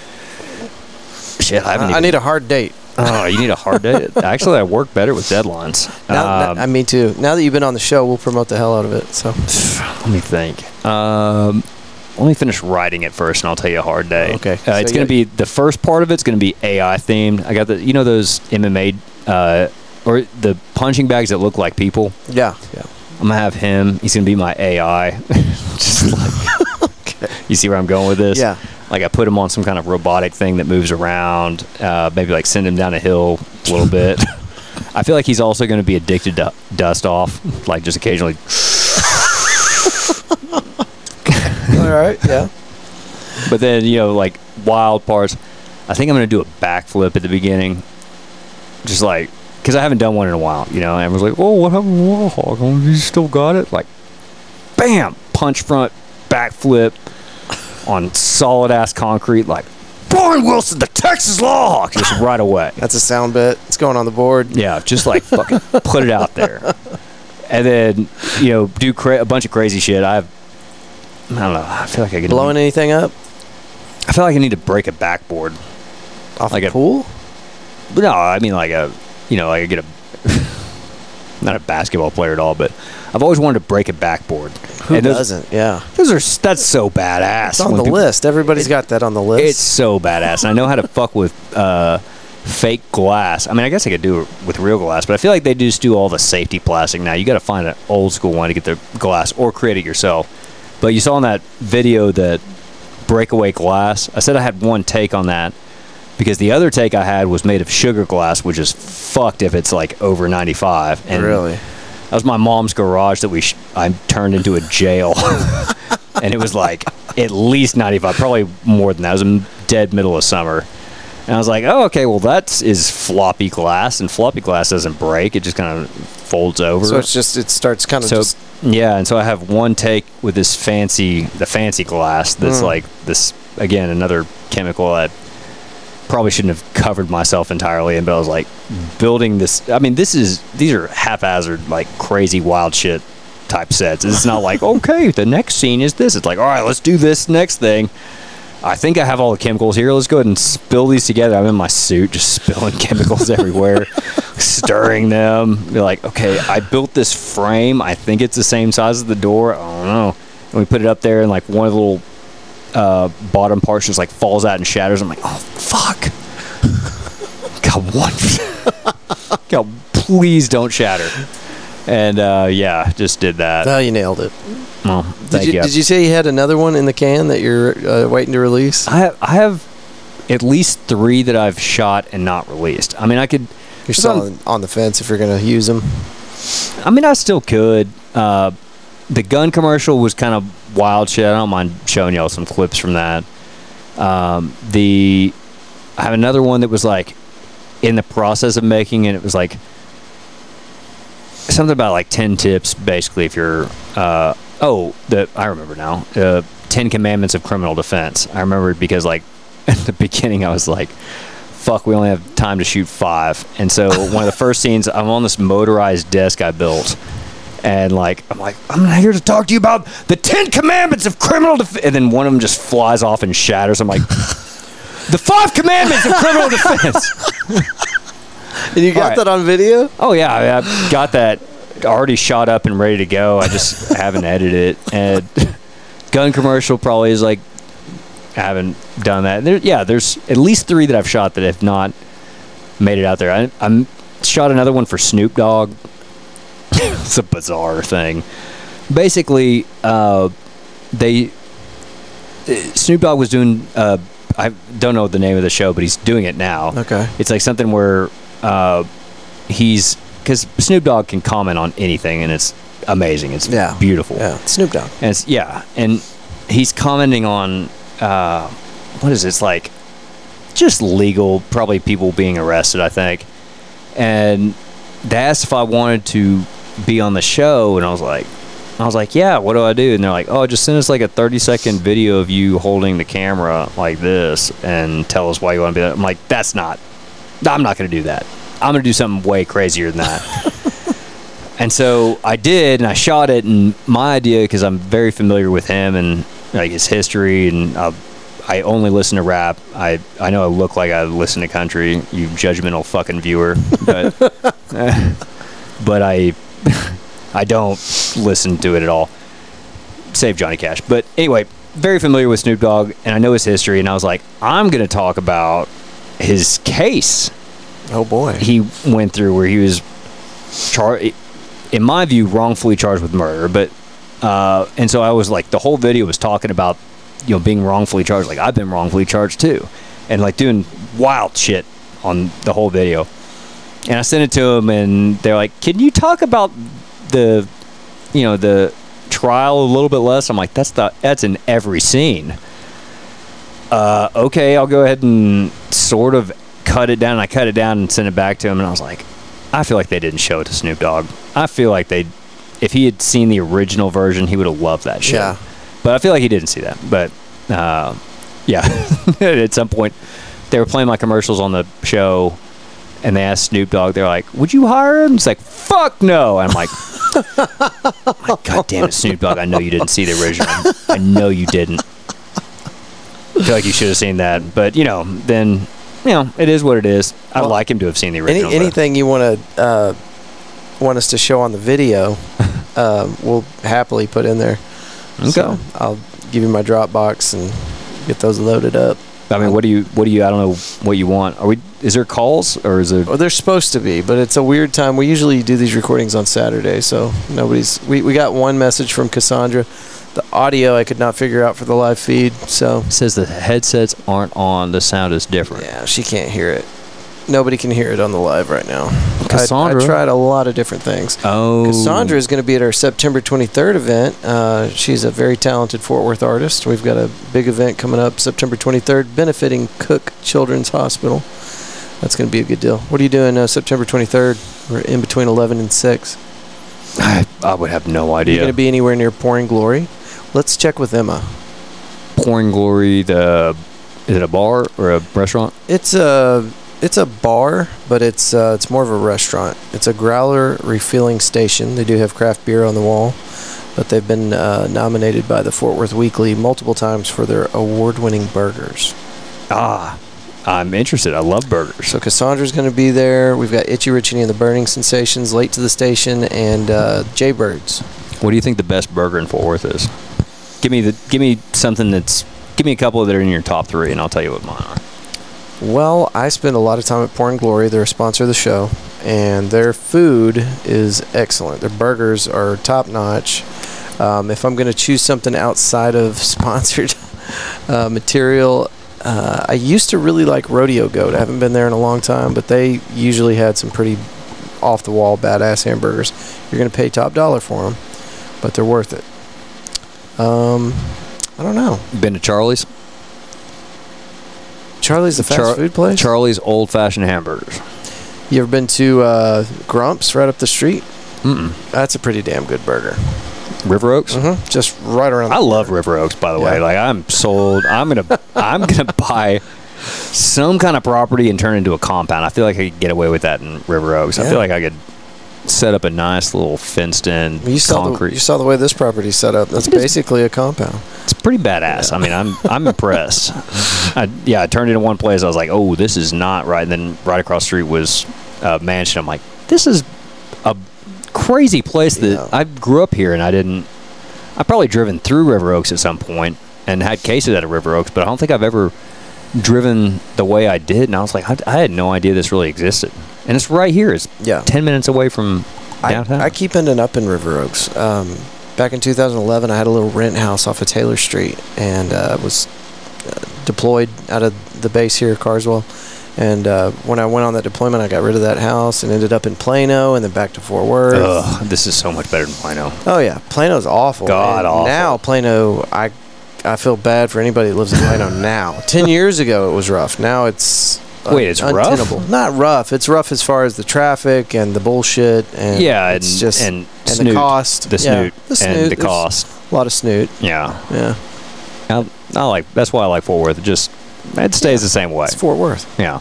Shit. I I need a hard date. Oh, you need a hard date. Actually, I work better with deadlines. Now, Um, I me too. Now that you've been on the show, we'll promote the hell out of it. So let me think. Um, let me finish writing it first, and I'll tell you a hard day. Okay. Uh, So it's going to be the first part of it's going to be AI themed. I got the you know those MMA uh, or the punching bags that look like people. yeah, yeah. I'm gonna have him. He's gonna be my AI. Just like, you see where I'm going with this? Yeah. Like I put him on some kind of robotic thing that moves around. Uh, maybe like send him down a hill a little bit. I feel like he's also going to be addicted to dust off, like just occasionally. All right. Yeah. But then you know, like wild parts. I think I'm going to do a backflip at the beginning, just like because I haven't done one in a while. You know, and everyone's like, "Oh, what happened Warhawk? Oh, you still got it?" Like, bam, punch front, backflip on solid ass concrete, like Bryan Wilson, the Texas Lawhawk, just right away. That's a sound bit. It's going on the board. Yeah, just like fucking put it out there. and then you know do cra- a bunch of crazy shit. I've I don't know. I feel like I could Blowing anything up I feel like I need to break a backboard. off Like a a- pool? No, I mean like a you know like I get a not a basketball player at all, but I've always wanted to break a backboard. Who And those, doesn't? Yeah. Those are that's so badass. It's on the people- list. Everybody's got that on the list. It's so badass. And I know how to fuck with uh, fake glass. I mean, I guess I could do it with real glass, but I feel like they just do all the safety plastic now. You got to find an old school one to get the glass or create it yourself. But you saw in that video that breakaway glass. I said I had one take on that because the other take I had was made of sugar glass, which is fucked if it's like over 95. And really. That was my mom's garage that we sh- I turned into a jail, and it was like at least ninety five, probably more than that. It was in dead middle of summer, and I was like, oh okay, well that is floppy glass, and floppy glass doesn't break; it just kind of folds over. So it's just it starts kind of So just yeah, and so I have one take with this fancy, the fancy glass that's Mm. like this again another chemical that probably shouldn't have covered myself entirely in, but I was like building this. I mean, this is these are haphazard, like crazy wild shit type sets. It's not like okay, the next scene is this. It's like all right, let's do this next thing. I think I have all the chemicals here. Let's go ahead and spill these together. I'm in my suit, just spilling chemicals everywhere, stirring them. You're like, okay, I built this frame. I think it's the same size as the door. I don't know. And we put it up there, and like one of the little uh, bottom part just like falls out and shatters. I'm like, oh fuck. God, what? God, please don't shatter. And uh, yeah, just did that. oh, you nailed it. Well, Did you, you. did you say you had another one in the can that you're uh, waiting to release? I have, I have at least three that I've shot and not released. I mean, I could. You're still on, on the fence if you're going to use them. I mean, I still could. Uh, the gun commercial was kind of wild shit. I don't mind showing y'all some clips from that. Um, the I have another one that was like in the process of making, and it was like something about like ten tips, basically. If you're uh, oh, the I remember now. Uh, Ten Commandments of Criminal Defense. I remember because like at the beginning, I was like fuck, we only have time to shoot five. And so one of the first scenes, I'm on this motorized desk I built. And like, I'm like, I'm not here to talk to you about the Ten Commandments of criminal defense. And then one of them just flies off and shatters. I'm like, the five commandments of criminal defense. And you got right. that on video? Oh yeah, I, I've got that already shot up and ready to go. I just haven't edited it. And gun commercial probably is like I haven't done that. There, yeah, there's at least three that I've shot that have not made it out there. I, I'm shot another one for Snoop Dogg. it's a bizarre thing. Basically, uh, they uh, Snoop Dogg was doing. Uh, I don't know the name of the show, but he's doing it now. Okay. It's like something where uh, he's because Snoop Dogg can comment on anything, and it's amazing. It's Yeah. beautiful. Yeah. Snoop Dogg. And it's, yeah, and he's commenting on uh, what is it? It's like just legal, probably people being arrested. I think, and they asked if I wanted to be on the show, and I was like. I was like, "Yeah, what do I do?" And they're like, "Oh, just send us like a 30-second video of you holding the camera like this, and tell us why you want to be." That. I'm like, "That's not. I'm not going to do that. I'm going to do something way crazier than that." And so I did, and I shot it. And my idea, because I'm very familiar with him and like his history, and uh, I only listen to rap. I I know I look like I listen to country. You judgmental fucking viewer, but but I I don't listen to it at all. Save Johnny Cash. But anyway, very familiar with Snoop Dogg, and I know his history. And I was like, I'm gonna talk about his case Oh boy. he went through where he was charged, in my view, wrongfully charged with murder. But uh, and so I was like, the whole video was talking about you know being wrongfully charged. Like I've been wrongfully charged too, and like doing wild shit on the whole video. And I sent it to him, and they're like, "Can you talk about the, you know, the trial a little bit less?" I'm like, "That's the that's in every scene." Uh, okay, I'll go ahead and sort of cut it down. I cut it down and sent it back to him, and I was like, I feel like they didn't show it to Snoop Dogg. I feel like they, if he had seen the original version, he would have loved that shit. Yeah. But I feel like he didn't see that. But uh, yeah, at some point, they were playing my commercials on the show, and they asked Snoop Dogg, they're like, "Would you hire him?" It's like, "Fuck no!" And I'm like, My God damn it, Snoop Dogg! I know you didn't see the original. I know you didn't. I feel like you should have seen that, but you know, then you know, it is what it is. I'd Well, like him to have seen the Any, original. but- anything you want to uh, want us to show on the video, uh, we'll happily put in there. Okay. So I'll give you my Dropbox and get those loaded up. I mean, what do you? What do you? I don't know what you want. Are we? Is there calls or is there? Well, they're supposed to be, but it's a weird time. We usually do these recordings on Saturday, so nobody's. We, we got one message from Cassandra. The audio I could not figure out for the live feed, so It says the headsets aren't on. The sound is different. yeah, she can't hear it. Nobody can hear it on the live right now. I- Cassandra? I, tried a lot of different things. Oh, Cassandra is going to be at our September 23rd event. Uh, she's a very talented Fort Worth artist. We've got a big event coming up September 23rd benefiting Cook Children's Hospital. That's going to be a good deal. What are you doing uh, September 23rd? We're in between 11 and 6. I, I would have no Are idea. going to be anywhere near Pouring Glory? Let's check with Emma. Pouring Glory. The is it a bar or a restaurant? It's a it's a bar, but it's uh, it's more of a restaurant. It's a growler refilling station. They do have craft beer on the wall, but they've been uh, nominated by the Fort Worth Weekly multiple times for their award-winning burgers. Ah, I'm interested. I love burgers. So Cassandra's going to be there. We've got Itchy Richie and the Burning Sensations, Late to the Station, and uh, Jaybirds. What do you think the best burger in Fort Worth is? Give me the give me something that's give me a couple that are in your top three, and I'll tell you what mine are. Well, I spend a lot of time at Pouring Glory. They're a sponsor of the show, and their food is excellent. Their burgers are top notch. Um, if I'm going to choose something outside of sponsored uh, material, uh, I used to really like Rodeo Goat. I haven't been there in a long time, but they usually had some pretty off the wall badass hamburgers. You're going to pay top dollar for them, but they're worth it. Um, I don't know. Been to Charlie's? Charlie's the fast Char- food place. Charlie's old fashioned hamburgers. You ever been to uh, Grumps right up the street? Mm-mm. That's a pretty damn good burger. River Oaks. Mm-hmm. Just right around. I love. River Oaks, by the way. Like I'm sold. I'm gonna I'm gonna buy some kind of property and turn it into a compound. I feel like I could get away with that in River Oaks. I feel like I could set up a nice little fenced in You saw the, concrete. you saw the way this property's set up. That's basically a compound. It's pretty badass. I mean, I'm I'm impressed. I, yeah, I turned into one place. I was like, oh, this is not right. And then right across the street was a mansion. I'm like, this is a crazy place that Yeah. I grew up here and I didn't. I probably driven through River Oaks at some point and had cases out of River Oaks, but I don't think I've ever driven the way I did. And I was like, I, I had no idea this really existed. And it's right here. It's Yeah. ten minutes away from I, downtown. I keep ending up in River Oaks. Um, back in 2011, I had a little rent house off of Taylor Street and uh, was uh, deployed out of the base here, Carswell. And uh, when I went on that deployment, I got rid of that house and ended up in Plano and then back to Fort Worth. Ugh, this is so much better than Plano. Oh yeah, Plano's awful. God And awful. Now Plano, I I feel bad for anybody that lives in Plano now. Ten years ago it was rough. Now it's un- Wait, it's rough? Not rough. It's rough as far as the traffic and the bullshit and Yeah, it's and- just and the snoot. cost, The Yeah, snoot, the snoot. and the cost. A lot of snoot. Yeah, Yeah, I, I like. That's why I like Fort Worth. It just it stays the same way. it's Fort Worth. Yeah,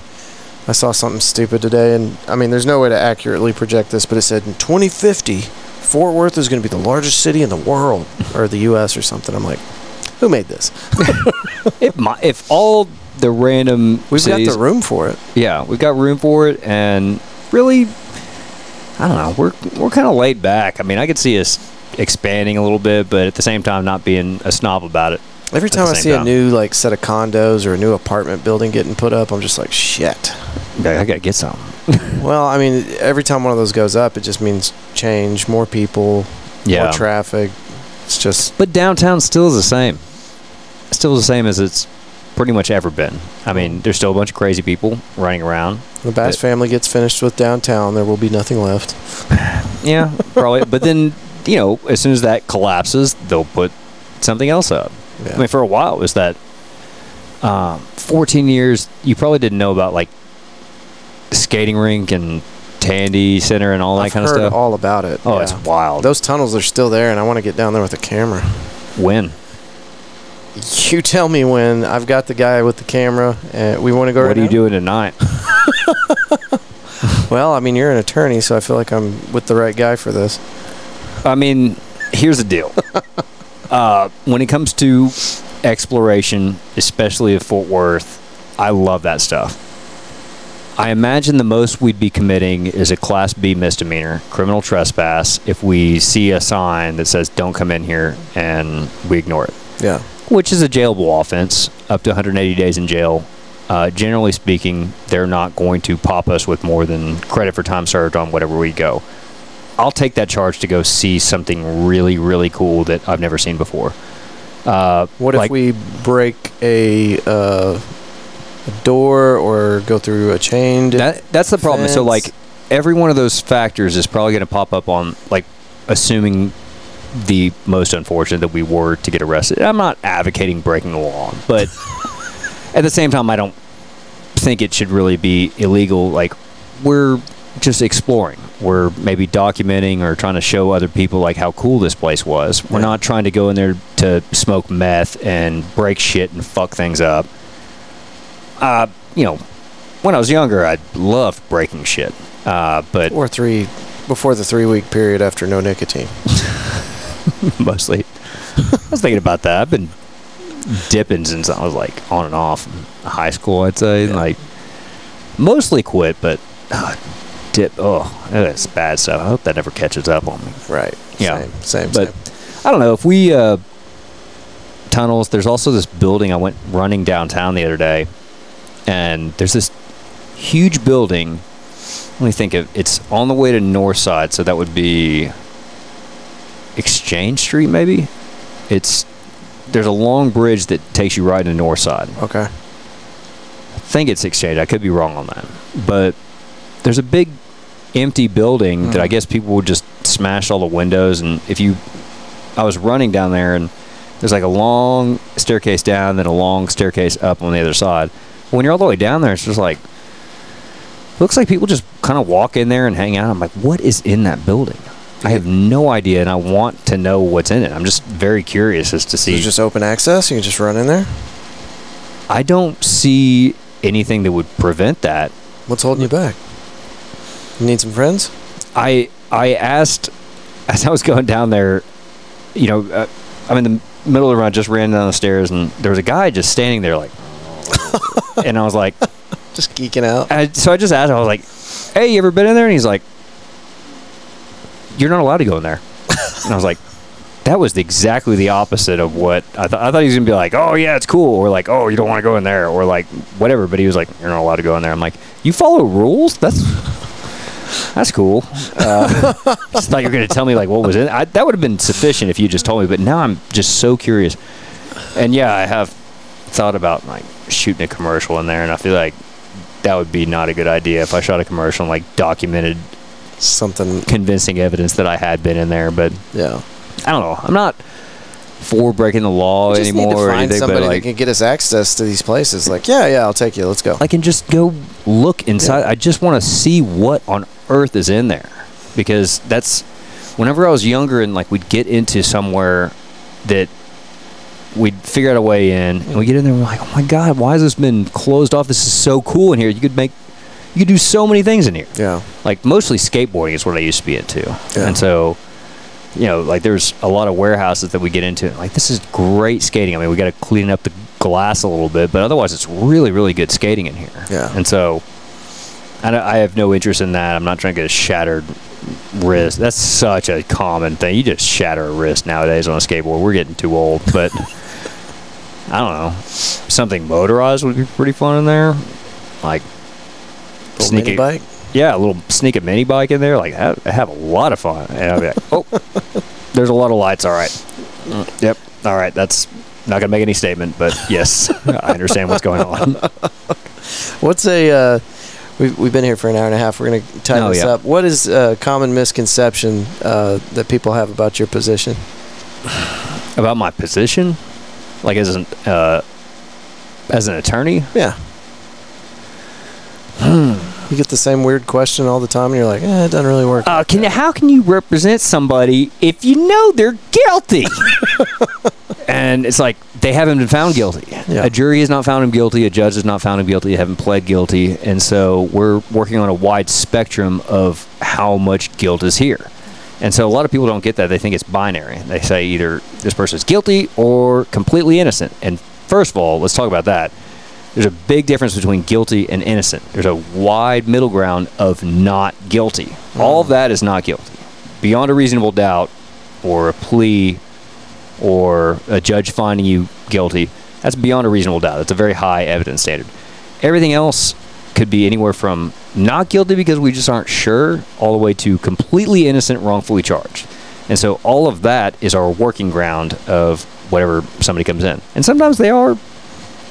I saw something stupid today, and I mean, there's no way to accurately project this, but it said in 2050, Fort Worth is going to be the largest city in the world or the U.S. or something. I'm like, who made this? if my, if all the random We've cities, got the room for it. yeah, we've got room for it, and really, I don't know. We're we're kind of laid back. I mean, I could see us expanding a little bit, but at the same time, not being a snob about it. Every time I see a new like set of condos or a new apartment building getting put up, I'm just like, shit. I, I gotta get some. Well, I mean, every time one of those goes up, it just means change, more people, Yeah, more traffic. It's just but downtown still is the same. Still the same as it's pretty much ever been. I mean, there's still a bunch of crazy people running around. the Bass family gets finished with downtown, there will be nothing left. Yeah, probably. but then, you know, as soon as that collapses, they'll put something else up. Yeah. I mean, for a while, it was that um, 14 years, you probably didn't know about like skating rink and Tandy Center and all that I've kind of stuff. all about it. oh, yeah. it's wild. Those tunnels are still there, and I want to get down there with a camera. when? You tell me when. I've got the guy with the camera, and we want to go. What right are you doing tonight? Well, I mean, you're an attorney, so I feel like I'm with the right guy for this. I mean, here's the deal. uh, when it comes to exploration, especially of Fort Worth, I love that stuff. I imagine the most we'd be committing is a Class B misdemeanor, criminal trespass, if we see a sign that says "Don't come in here" and we ignore it, Yeah. Which is a jailable offense, up to 180 days in jail. Uh, generally speaking, they're not going to pop us with more than credit for time served on whatever we go. I'll take that charge to go see something really, really cool that I've never seen before. Uh, What if we break a, uh, a door or go through a chain? That that's the problem. So like every one of those factors is probably going to pop up on like assuming the most unfortunate that we were to get arrested. I'm not advocating breaking the law, but at the same time I don't think it should really be illegal like we're just exploring. We're maybe documenting or trying to show other people like how cool this place was. We're not trying to go in there to smoke meth and break shit and fuck things up. Uh, you know, when I was younger, I loved breaking shit. Uh, but or three before the three week period after no nicotine. mostly, I was thinking about that. I've been dipping since I was like on and off in high school. I'd say Yeah. like mostly quit, but uh, dip. Oh, that's bad stuff. I hope that never catches up on me. Right. Yeah. Same. Same. But same. I don't know if we uh, tunnels. There's also this building. I went running downtown the other day, and there's this huge building. Let me think of. It's on the way to North Side, so that would be Exchange Street, maybe. It's there's a long bridge that takes you right into North Side. Okay. I think it's Exchange. I could be wrong on that, but there's a big empty building that hmm. I guess people would just smash all the windows. And if you, I was running down there, and there's like a long staircase down, then a long staircase up on the other side. When you're all the way down there, it's just like looks like people just kind of walk in there and hang out. I'm like, what is in that building? I have no idea, and I want to know what's in it. I'm just very curious as to see. it's just open access. You can just run in there. I don't see anything that would prevent that. What's holding you back? You need some friends. I I asked as I was going down there, you know, uh, I'm in the middle of the run, just ran down the stairs, and there was a guy just standing there, like, and I was like, Just geeking out. I, so I just asked him, I was like, "Hey, you ever been in there?" And he's like, "You're not allowed to go in there." and I was like, "That was exactly the opposite of what I thought." I thought he was gonna be like, "Oh yeah, it's cool," or like, "Oh, you don't want to go in there," or like whatever. But he was like, "You're not allowed to go in there." I'm like, "You follow rules? That's." That's cool. Uh, just thought you were going to tell me like what was in. I, that would have been sufficient if you just told me. But now I'm just so curious. And yeah, I have thought about like shooting a commercial in there, and I feel like that would be not a good idea if I shot a commercial and like documented Something. convincing evidence that I had been in there. But Yeah. I don't know. I'm not for breaking the law anymore or find anything. somebody But that like, can get us access to these places. Like, yeah, yeah, I'll take you. Let's go. I can just go look inside. I just want to see what on earth is in there because that's whenever I was younger and like we'd get into somewhere that we'd figure out a way in and we get in there and we're like, oh my god, why has this been closed off? This is so cool in here. You could make, you do so many things in here. yeah. Like mostly skateboarding is what I used to be into, Yeah. and so. You know, like there's a lot of warehouses that we get into. Like this is great skating. I mean, we got to clean up the glass a little bit, but otherwise, it's really, really good skating in here. Yeah. And so, I, I have no interest in that. I'm not trying to get a shattered wrist. That's such a common thing. You just shatter a wrist nowadays on a skateboard. We're getting too old, but I don't know. Something motorized would be pretty fun in there. Like sneak mini a- bike. yeah, a little sneak a mini bike in there. Like have, have a lot of fun. And I'll be like, oh, there's a lot of lights. All right. Mm, Yep. All right. That's not gonna make any statement, but yes, I understand what's going on. What's a? Uh, we've we've been here for an hour and a half. We're gonna tie Oh, this yeah. up. What is a common misconception uh, that people have about your position? About my position, like as an uh, as an attorney, Yeah. You get the same weird question all the time, and you're like, eh, it doesn't really work. uh, can you, how can you represent somebody if you know they're guilty? and it's like they haven't been found guilty. Yeah. A jury has not found him guilty. A judge has not found him guilty. They haven't pled guilty, and so we're working on a wide spectrum of how much guilt is here. And so a lot of people don't get that. They think it's binary. They say either this person's guilty or completely innocent. And first of all, let's talk about that. There's a big difference between guilty and innocent. There's a wide middle ground of not guilty. Mm. All of that is not guilty. Beyond a reasonable doubt or a plea or a judge finding you guilty, that's beyond a reasonable doubt. That's a very high evidence standard. Everything else could be anywhere from not guilty because we just aren't sure, all the way to completely innocent, wrongfully charged. And so all of that is our working ground of whatever somebody comes in. And sometimes they are, you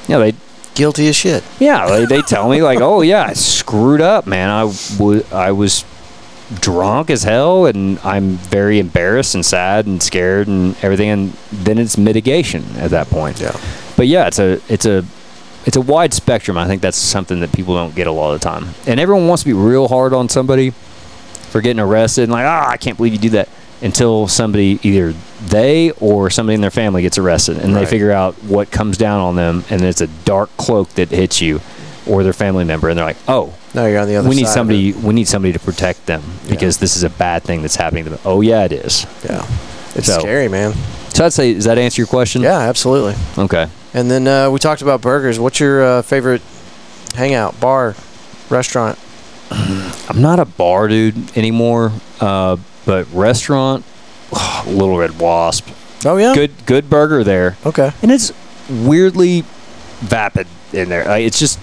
know, they Guilty as shit. yeah, they, they tell me like, "Oh yeah, I screwed up, man. I I was drunk as hell, and I'm very embarrassed and sad and scared and everything." And then it's mitigation at that point. Yeah. But yeah, it's a it's a it's a wide spectrum. I think that's something that people don't get a lot of the time. And everyone wants to be real hard on somebody for getting arrested and like, ah, I can't believe you do that. Until somebody, either they or somebody in their family gets arrested, and Right. they figure out what comes down on them, and it's a dark cloak that hits you, or their family member, and they're like, oh, Now you're on the other we need side somebody, we need somebody to protect them because this is a bad thing that's happening to them. Oh yeah, it is. Yeah. It's So- scary, man. So I'd say, does that answer your question? Yeah, absolutely. Okay. And then uh, we talked about burgers. What's your uh, favorite hangout, bar, restaurant? I'm not a bar dude anymore, uh, but restaurant, Little Red Wasp, Oh yeah. good good burger there, Okay. and it's weirdly vapid in there. Like, it's just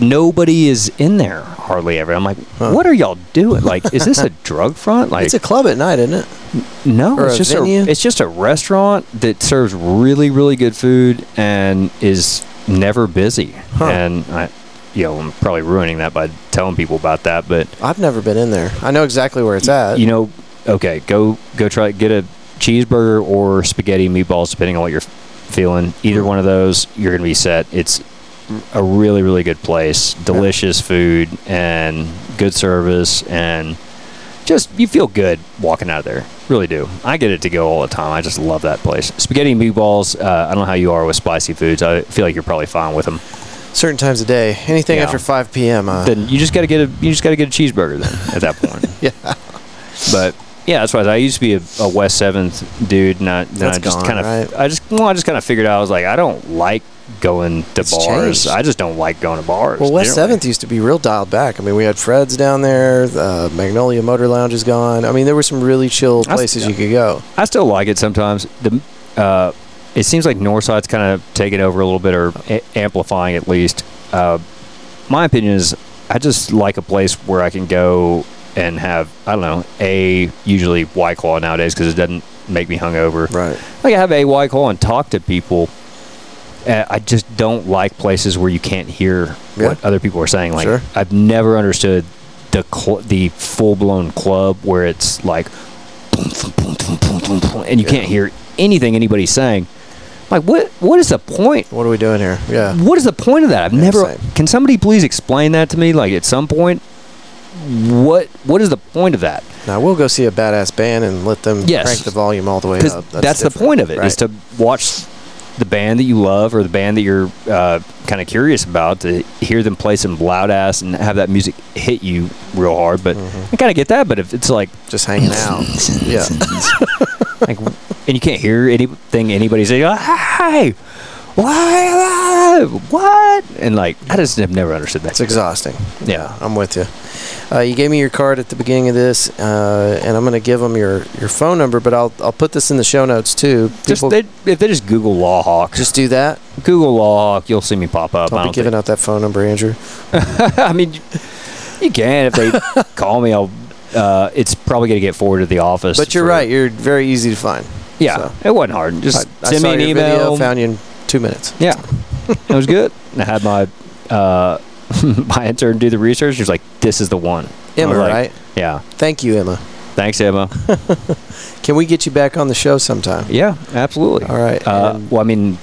nobody is in there hardly ever. I'm like, Huh. what are y'all doing? Like, is this a drug front? Like, it's a club at night, isn't it? no, or it's a just venue? a it's just a restaurant that serves really really good food and is never busy. Huh. And I, you know, I'm probably ruining that by telling people about that, but. I've never been in there. I know exactly where it's at. you know, okay, go go try get a cheeseburger or spaghetti meatballs, depending on what you're feeling. Either one of those, you're gonna be set. It's a really really good place, delicious food and good service, and just you feel good walking out of there. Really do. I get it to go all the time. I just love that place. Spaghetti and meatballs. Uh, I don't know how you are with spicy foods. I feel like you're probably fine with them. Certain times of day. Anything Yeah. after 5 p.m. Uh, Then you just got to get a you just got to get a cheeseburger then at that point. yeah. But yeah, that's why I used to be a, a West Seventh dude, and I, I just kind of, right? I just, well, I just kind of figured out. I was like, I don't like going to It's bars. changed. I just don't like going to bars. Well, West. Seventh used to be real dialed back. I mean, we had Fred's down there. Uh, Magnolia Motor Lounge is gone. I mean, there were some really chill places you could go. I still like it sometimes. The, uh, it seems like Northside's kind of taking over a little bit, or a- amplifying at least. Uh, my opinion is, I just like a place where I can go and have, I don't know, a usually White Claw nowadays because it doesn't make me hungover. Right. like I have a White Claw and talk to people. Uh, I just don't like places where you can't hear Yeah. what other people are saying. Like Sure. I've never understood the cl- the full blown club where it's like, boom, boom, boom, boom, boom, boom, boom, and you Yeah. can't hear anything anybody's saying. Like what? What is the point? What are we doing here? Yeah. What is the point of that? I've Yeah, never. same. Can somebody please explain that to me? Like at some point, what what is the point of that? Now we'll go see a badass band and let them Yes. crank the volume all the way up. that's, the point of it is Right. to watch the band that you love or the band that you're uh, kind of curious about to hear them play some loud ass and have that music hit you real hard. But Mm-hmm. I kind of get that. But if it's like, just hanging out. yeah. like, and you can't hear anything anybody say, "Oh, "Hi, why, what?" And like, I just have never understood that. It's exhausting. Yeah. I'm with you. Uh, you gave me your card at the beginning of this, uh, and I'm going to give them your, your phone number, but I'll I'll put this in the show notes too. Just they, if they just Google Law Hawk, just do that. Google Law Hawk, you'll see me pop up. Don't I be giving think- out that phone number, Andrew. I mean, you can if they call me. I'll. Uh, it's probably gonna get forwarded to the office. But you're right. You're very easy to find. Yeah, So, it wasn't hard. Just I, I send saw me an email. video, found you in two minutes. yeah, it was good. And I had my uh, my intern do the research. She was like, "This is the one." Emma, like, right? Yeah. Thank you, Emma. Thanks, Emma. Can we get you back on the show sometime? yeah, absolutely. All right. Uh, well, I mean,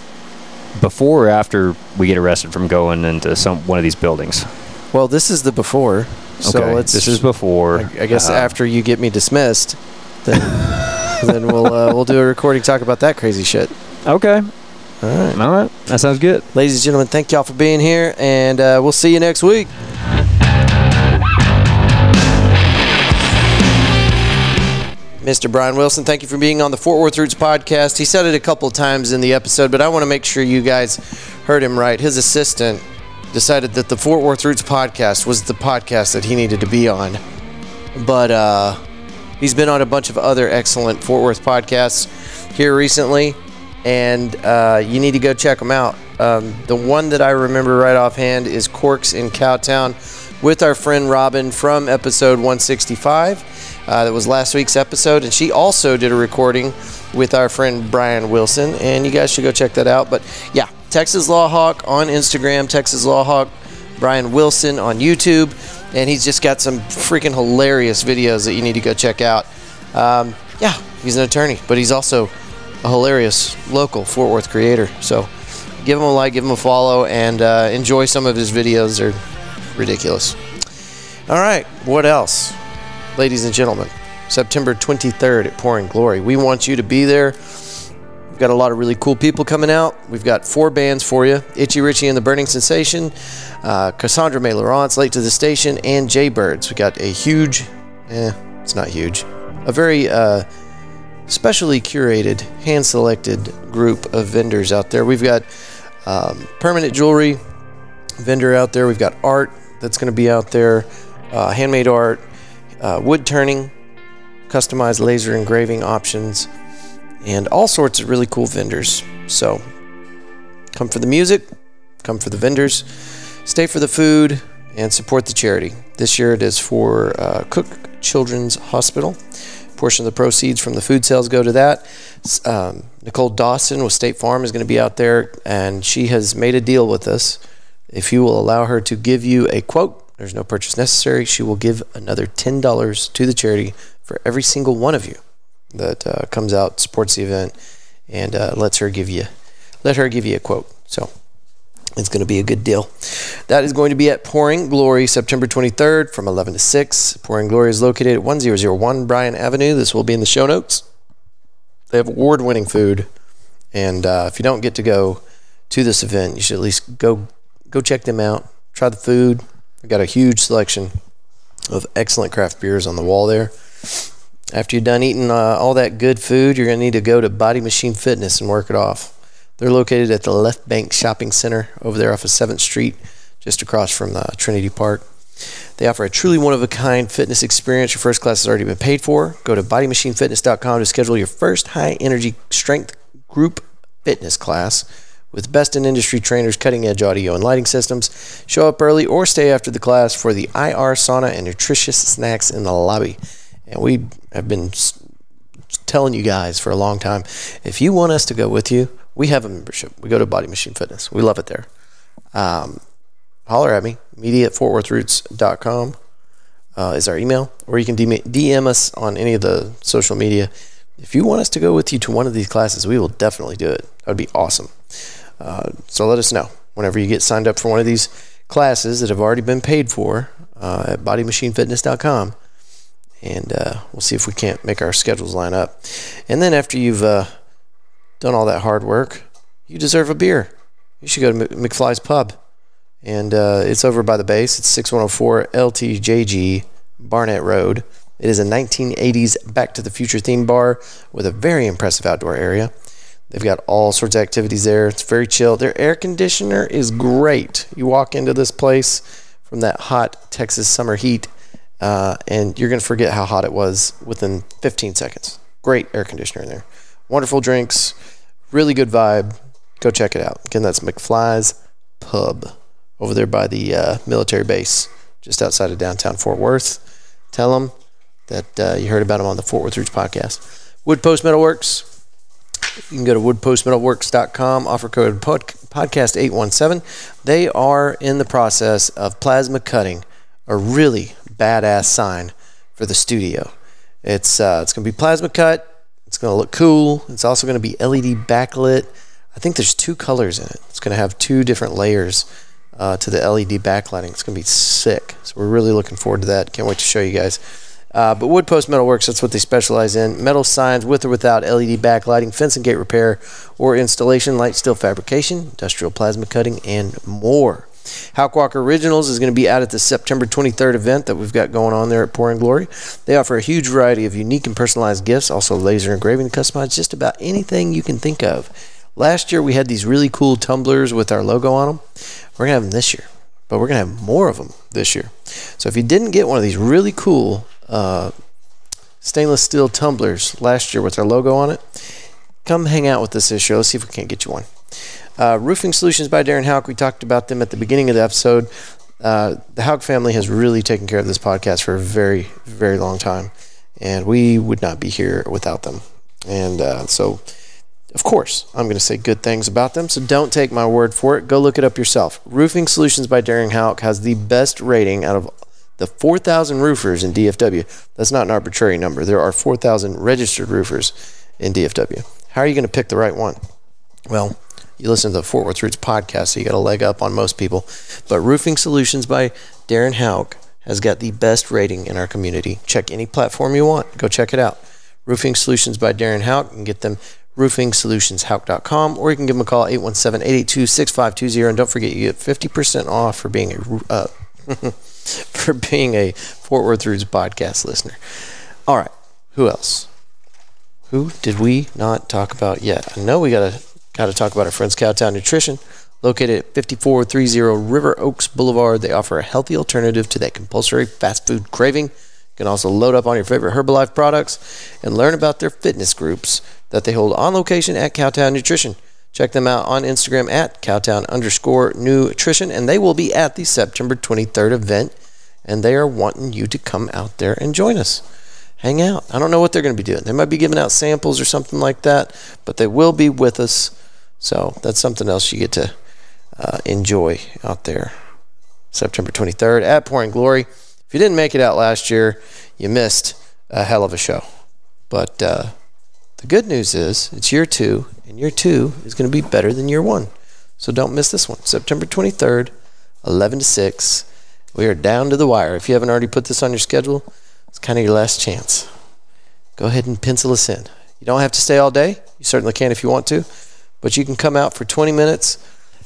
before or after we get arrested from going into some one of these buildings. well, this is the before. So okay. let's. this is before. I, I guess uh, after you get me dismissed, then then we'll uh, we'll do a recording talk about that crazy shit. Okay. All right, All right. That sounds good. ladies and gentlemen, thank y'all for being here, and uh, we'll see you next week. Mr. Bryan Wilson, thank you for being on the Fort Worth Roots podcast. He said it a couple times in the episode, but I want to make sure you guys heard him right. His assistant decided that the Fort Worth Roots podcast was the podcast that he needed to be on. But uh, he's been on a bunch of other excellent Fort Worth podcasts here recently, and uh, you need to go check them out. Um, the one that I remember right offhand is Corks in Cowtown with our friend Robin from episode 165. Uh, that was last week's episode, and she also did a recording with our friend Bryan Wilson, and you guys should go check that out. But yeah, Texas Law Hawk on Instagram, Texas Law Hawk, Bryan Wilson on YouTube, and he's just got some freaking hilarious videos that you need to go check out. Um, yeah, he's an attorney, but he's also hilarious local Fort Worth creator. So give him a like, give him a follow, and uh, enjoy some of his videos. They're ridiculous. All right, what else? Ladies and gentlemen, September 23rd at Pouring Glory. We want you to be there. We've got a lot of really cool people coming out. We've got four bands for you Itchy Richie and the Burning Sensation, uh, Cassandra May Laurence, Late to the Station, and Jaybirds. We got a huge, eh, it's not huge, a very uh, specially curated, hand selected group of vendors out there. We've got um, permanent jewelry vendor out there, we've got art that's going to be out there, uh, handmade art, uh, wood turning, customized laser engraving options, and all sorts of really cool vendors. So come for the music, come for the vendors, stay for the food, and support the charity. This year it is for uh, Cook Children's Hospital. Portion of the proceeds from the food sales go to that. Um, Nicole Dawson with State Farm is going to be out there, and she has made a deal with us. If you will allow her to give you a quote, there's no purchase necessary. She will give another $10 to the charity for every single one of you that uh, comes out, supports the event, and uh, lets her give you let her give you a quote. So it's going to be a good deal. That is going to be at Pouring Glory, September 23rd from 11 to 6. Pouring Glory is located at 1001 Bryan Avenue. This will be in the show notes. They have award winning food. And uh, if you don't get to go to this event, you should at least go go check them out. Try the food. They got a huge selection of excellent craft beers on the wall there. After you're done eating uh, all that good food, you're going to need to go to Body Machine Fitness and work it off. They're located at the Left Bank Shopping Center over there off of 7th Street, just across from the Trinity Park. They offer a truly one of a kind fitness experience. Your first class has already been paid for. Go to bodymachinefitness.com to schedule your first high energy strength group fitness class with best in industry trainers, cutting edge audio and lighting systems. Show up early or stay after the class for the IR sauna and nutritious snacks in the lobby. And we have been telling you guys for a long time if you want us to go with you, we have a membership. We go to Body Machine Fitness. We love it there. Um, holler at me, media at fortworthroots.com uh, is our email, or you can DM us on any of the social media. If you want us to go with you to one of these classes, we will definitely do it. That would be awesome. Uh, so let us know whenever you get signed up for one of these classes that have already been paid for uh, at bodymachinefitness.com. And uh, we'll see if we can't make our schedules line up. And then after you've uh, done all that hard work, you deserve a beer. You should go to McFly's Pub. And uh, it's over by the base. It's 6104 LTJG Barnett Road. It is a 1980s Back to the Future theme bar with a very impressive outdoor area. They've got all sorts of activities there. It's very chill. Their air conditioner is great. You walk into this place from that hot Texas summer heat, uh, and you're going to forget how hot it was within 15 seconds. Great air conditioner in there. Wonderful drinks, really good vibe. Go check it out. Again, that's McFly's Pub over there by the uh, military base just outside of downtown Fort Worth. Tell them that uh, you heard about them on the Fort Worth Roots podcast. Wood Post Metalworks. You can go to woodpostmetalworks.com, offer code podcast817. They are in the process of plasma cutting a really badass sign for the studio. It's uh, it's going to be plasma cut. It's going to look cool. It's also going to be LED backlit. I think there's two colors in it. It's going to have two different layers uh, to the LED backlighting. It's going to be sick. So we're really looking forward to that. Can't wait to show you guys. Uh, but Wood Post Metalworks, that's what they specialize in. Metal signs with or without LED backlighting, fence and gate repair or installation, light steel fabrication, industrial plasma cutting, and more. Hawk Walker Originals is going to be out at the September 23rd event that we've got going on there at Pouring Glory. They offer a huge variety of unique and personalized gifts, also laser engraving, customized just about anything you can think of. Last year we had these really cool tumblers with our logo on them. We're going to have them this year, but we're going to have more of them this year. So if you didn't get one of these really cool uh, stainless steel tumblers last year with our logo on it, come hang out with us this year. Let's see if we can't get you one. Uh, Roofing Solutions by Darren Hauk. We talked about them at the beginning of the episode. Uh, the Hauk family has really taken care of this podcast for a very, very long time, and we would not be here without them. And uh, so, of course, I'm going to say good things about them. So don't take my word for it. Go look it up yourself. Roofing Solutions by Darren Hauk has the best rating out of the 4,000 roofers in DFW. That's not an arbitrary number. There are 4,000 registered roofers in DFW. How are you going to pick the right one? Well, you listen to the Fort Worth Roots podcast, so you got a leg up on most people. But Roofing Solutions by Darren Hauk has got the best rating in our community. Check any platform you want. Go check it out. Roofing Solutions by Darren Hauk. and get them roofingsolutionshauk.com or you can give them a call 817-882-6520 and don't forget you get 50% off for being a uh, for being a Fort Worth Roots podcast listener. All right, who else? Who did we not talk about yet? I know we got to got to talk about our friends Cowtown Nutrition. Located at 5430 River Oaks Boulevard, they offer a healthy alternative to that compulsory fast food craving. You can also load up on your favorite Herbalife products and learn about their fitness groups that they hold on location at Cowtown Nutrition. Check them out on Instagram at cowtown underscore nutrition, and they will be at the September 23rd event, and they are wanting you to come out there and join us. Hang out. I don't know what they're going to be doing. They might be giving out samples or something like that, but they will be with us. So that's something else you get to uh, enjoy out there. September 23rd at Pouring Glory. If you didn't make it out last year, you missed a hell of a show. But uh, the good news is it's year two, and year two is going to be better than year one. So don't miss this one. September 23rd, 11 to 6. We are down to the wire. If you haven't already put this on your schedule, it's kind of your last chance. Go ahead and pencil us in. You don't have to stay all day. You certainly can if you want to, but you can come out for 20 minutes,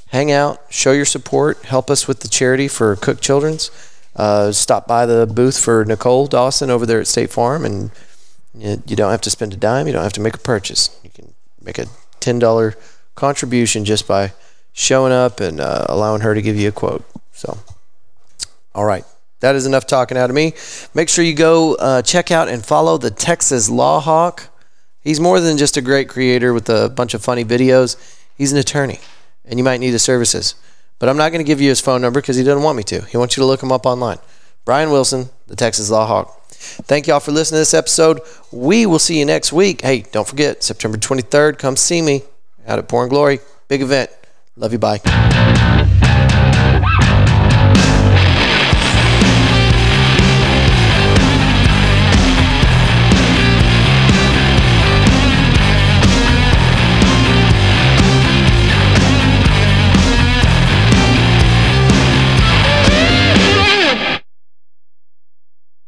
hang out, show your support, help us with the charity for Cook Children's. Uh, stop by the booth for Nicole Dawson over there at State Farm and you, you don't have to spend a dime. You don't have to make a purchase. You can make a $10 contribution just by showing up and uh, allowing her to give you a quote. So, all right. That is enough talking out of me. Make sure you go uh, check out and follow the Texas Law Hawk. He's more than just a great creator with a bunch of funny videos. He's an attorney, and you might need his services. But I'm not going to give you his phone number because he doesn't want me to. He wants you to look him up online. Bryan Wilson, the Texas Law Hawk. Thank y'all for listening to this episode. We will see you next week. Hey, don't forget, September 23rd, come see me out at Pouring Glory. Big event. Love you. Bye.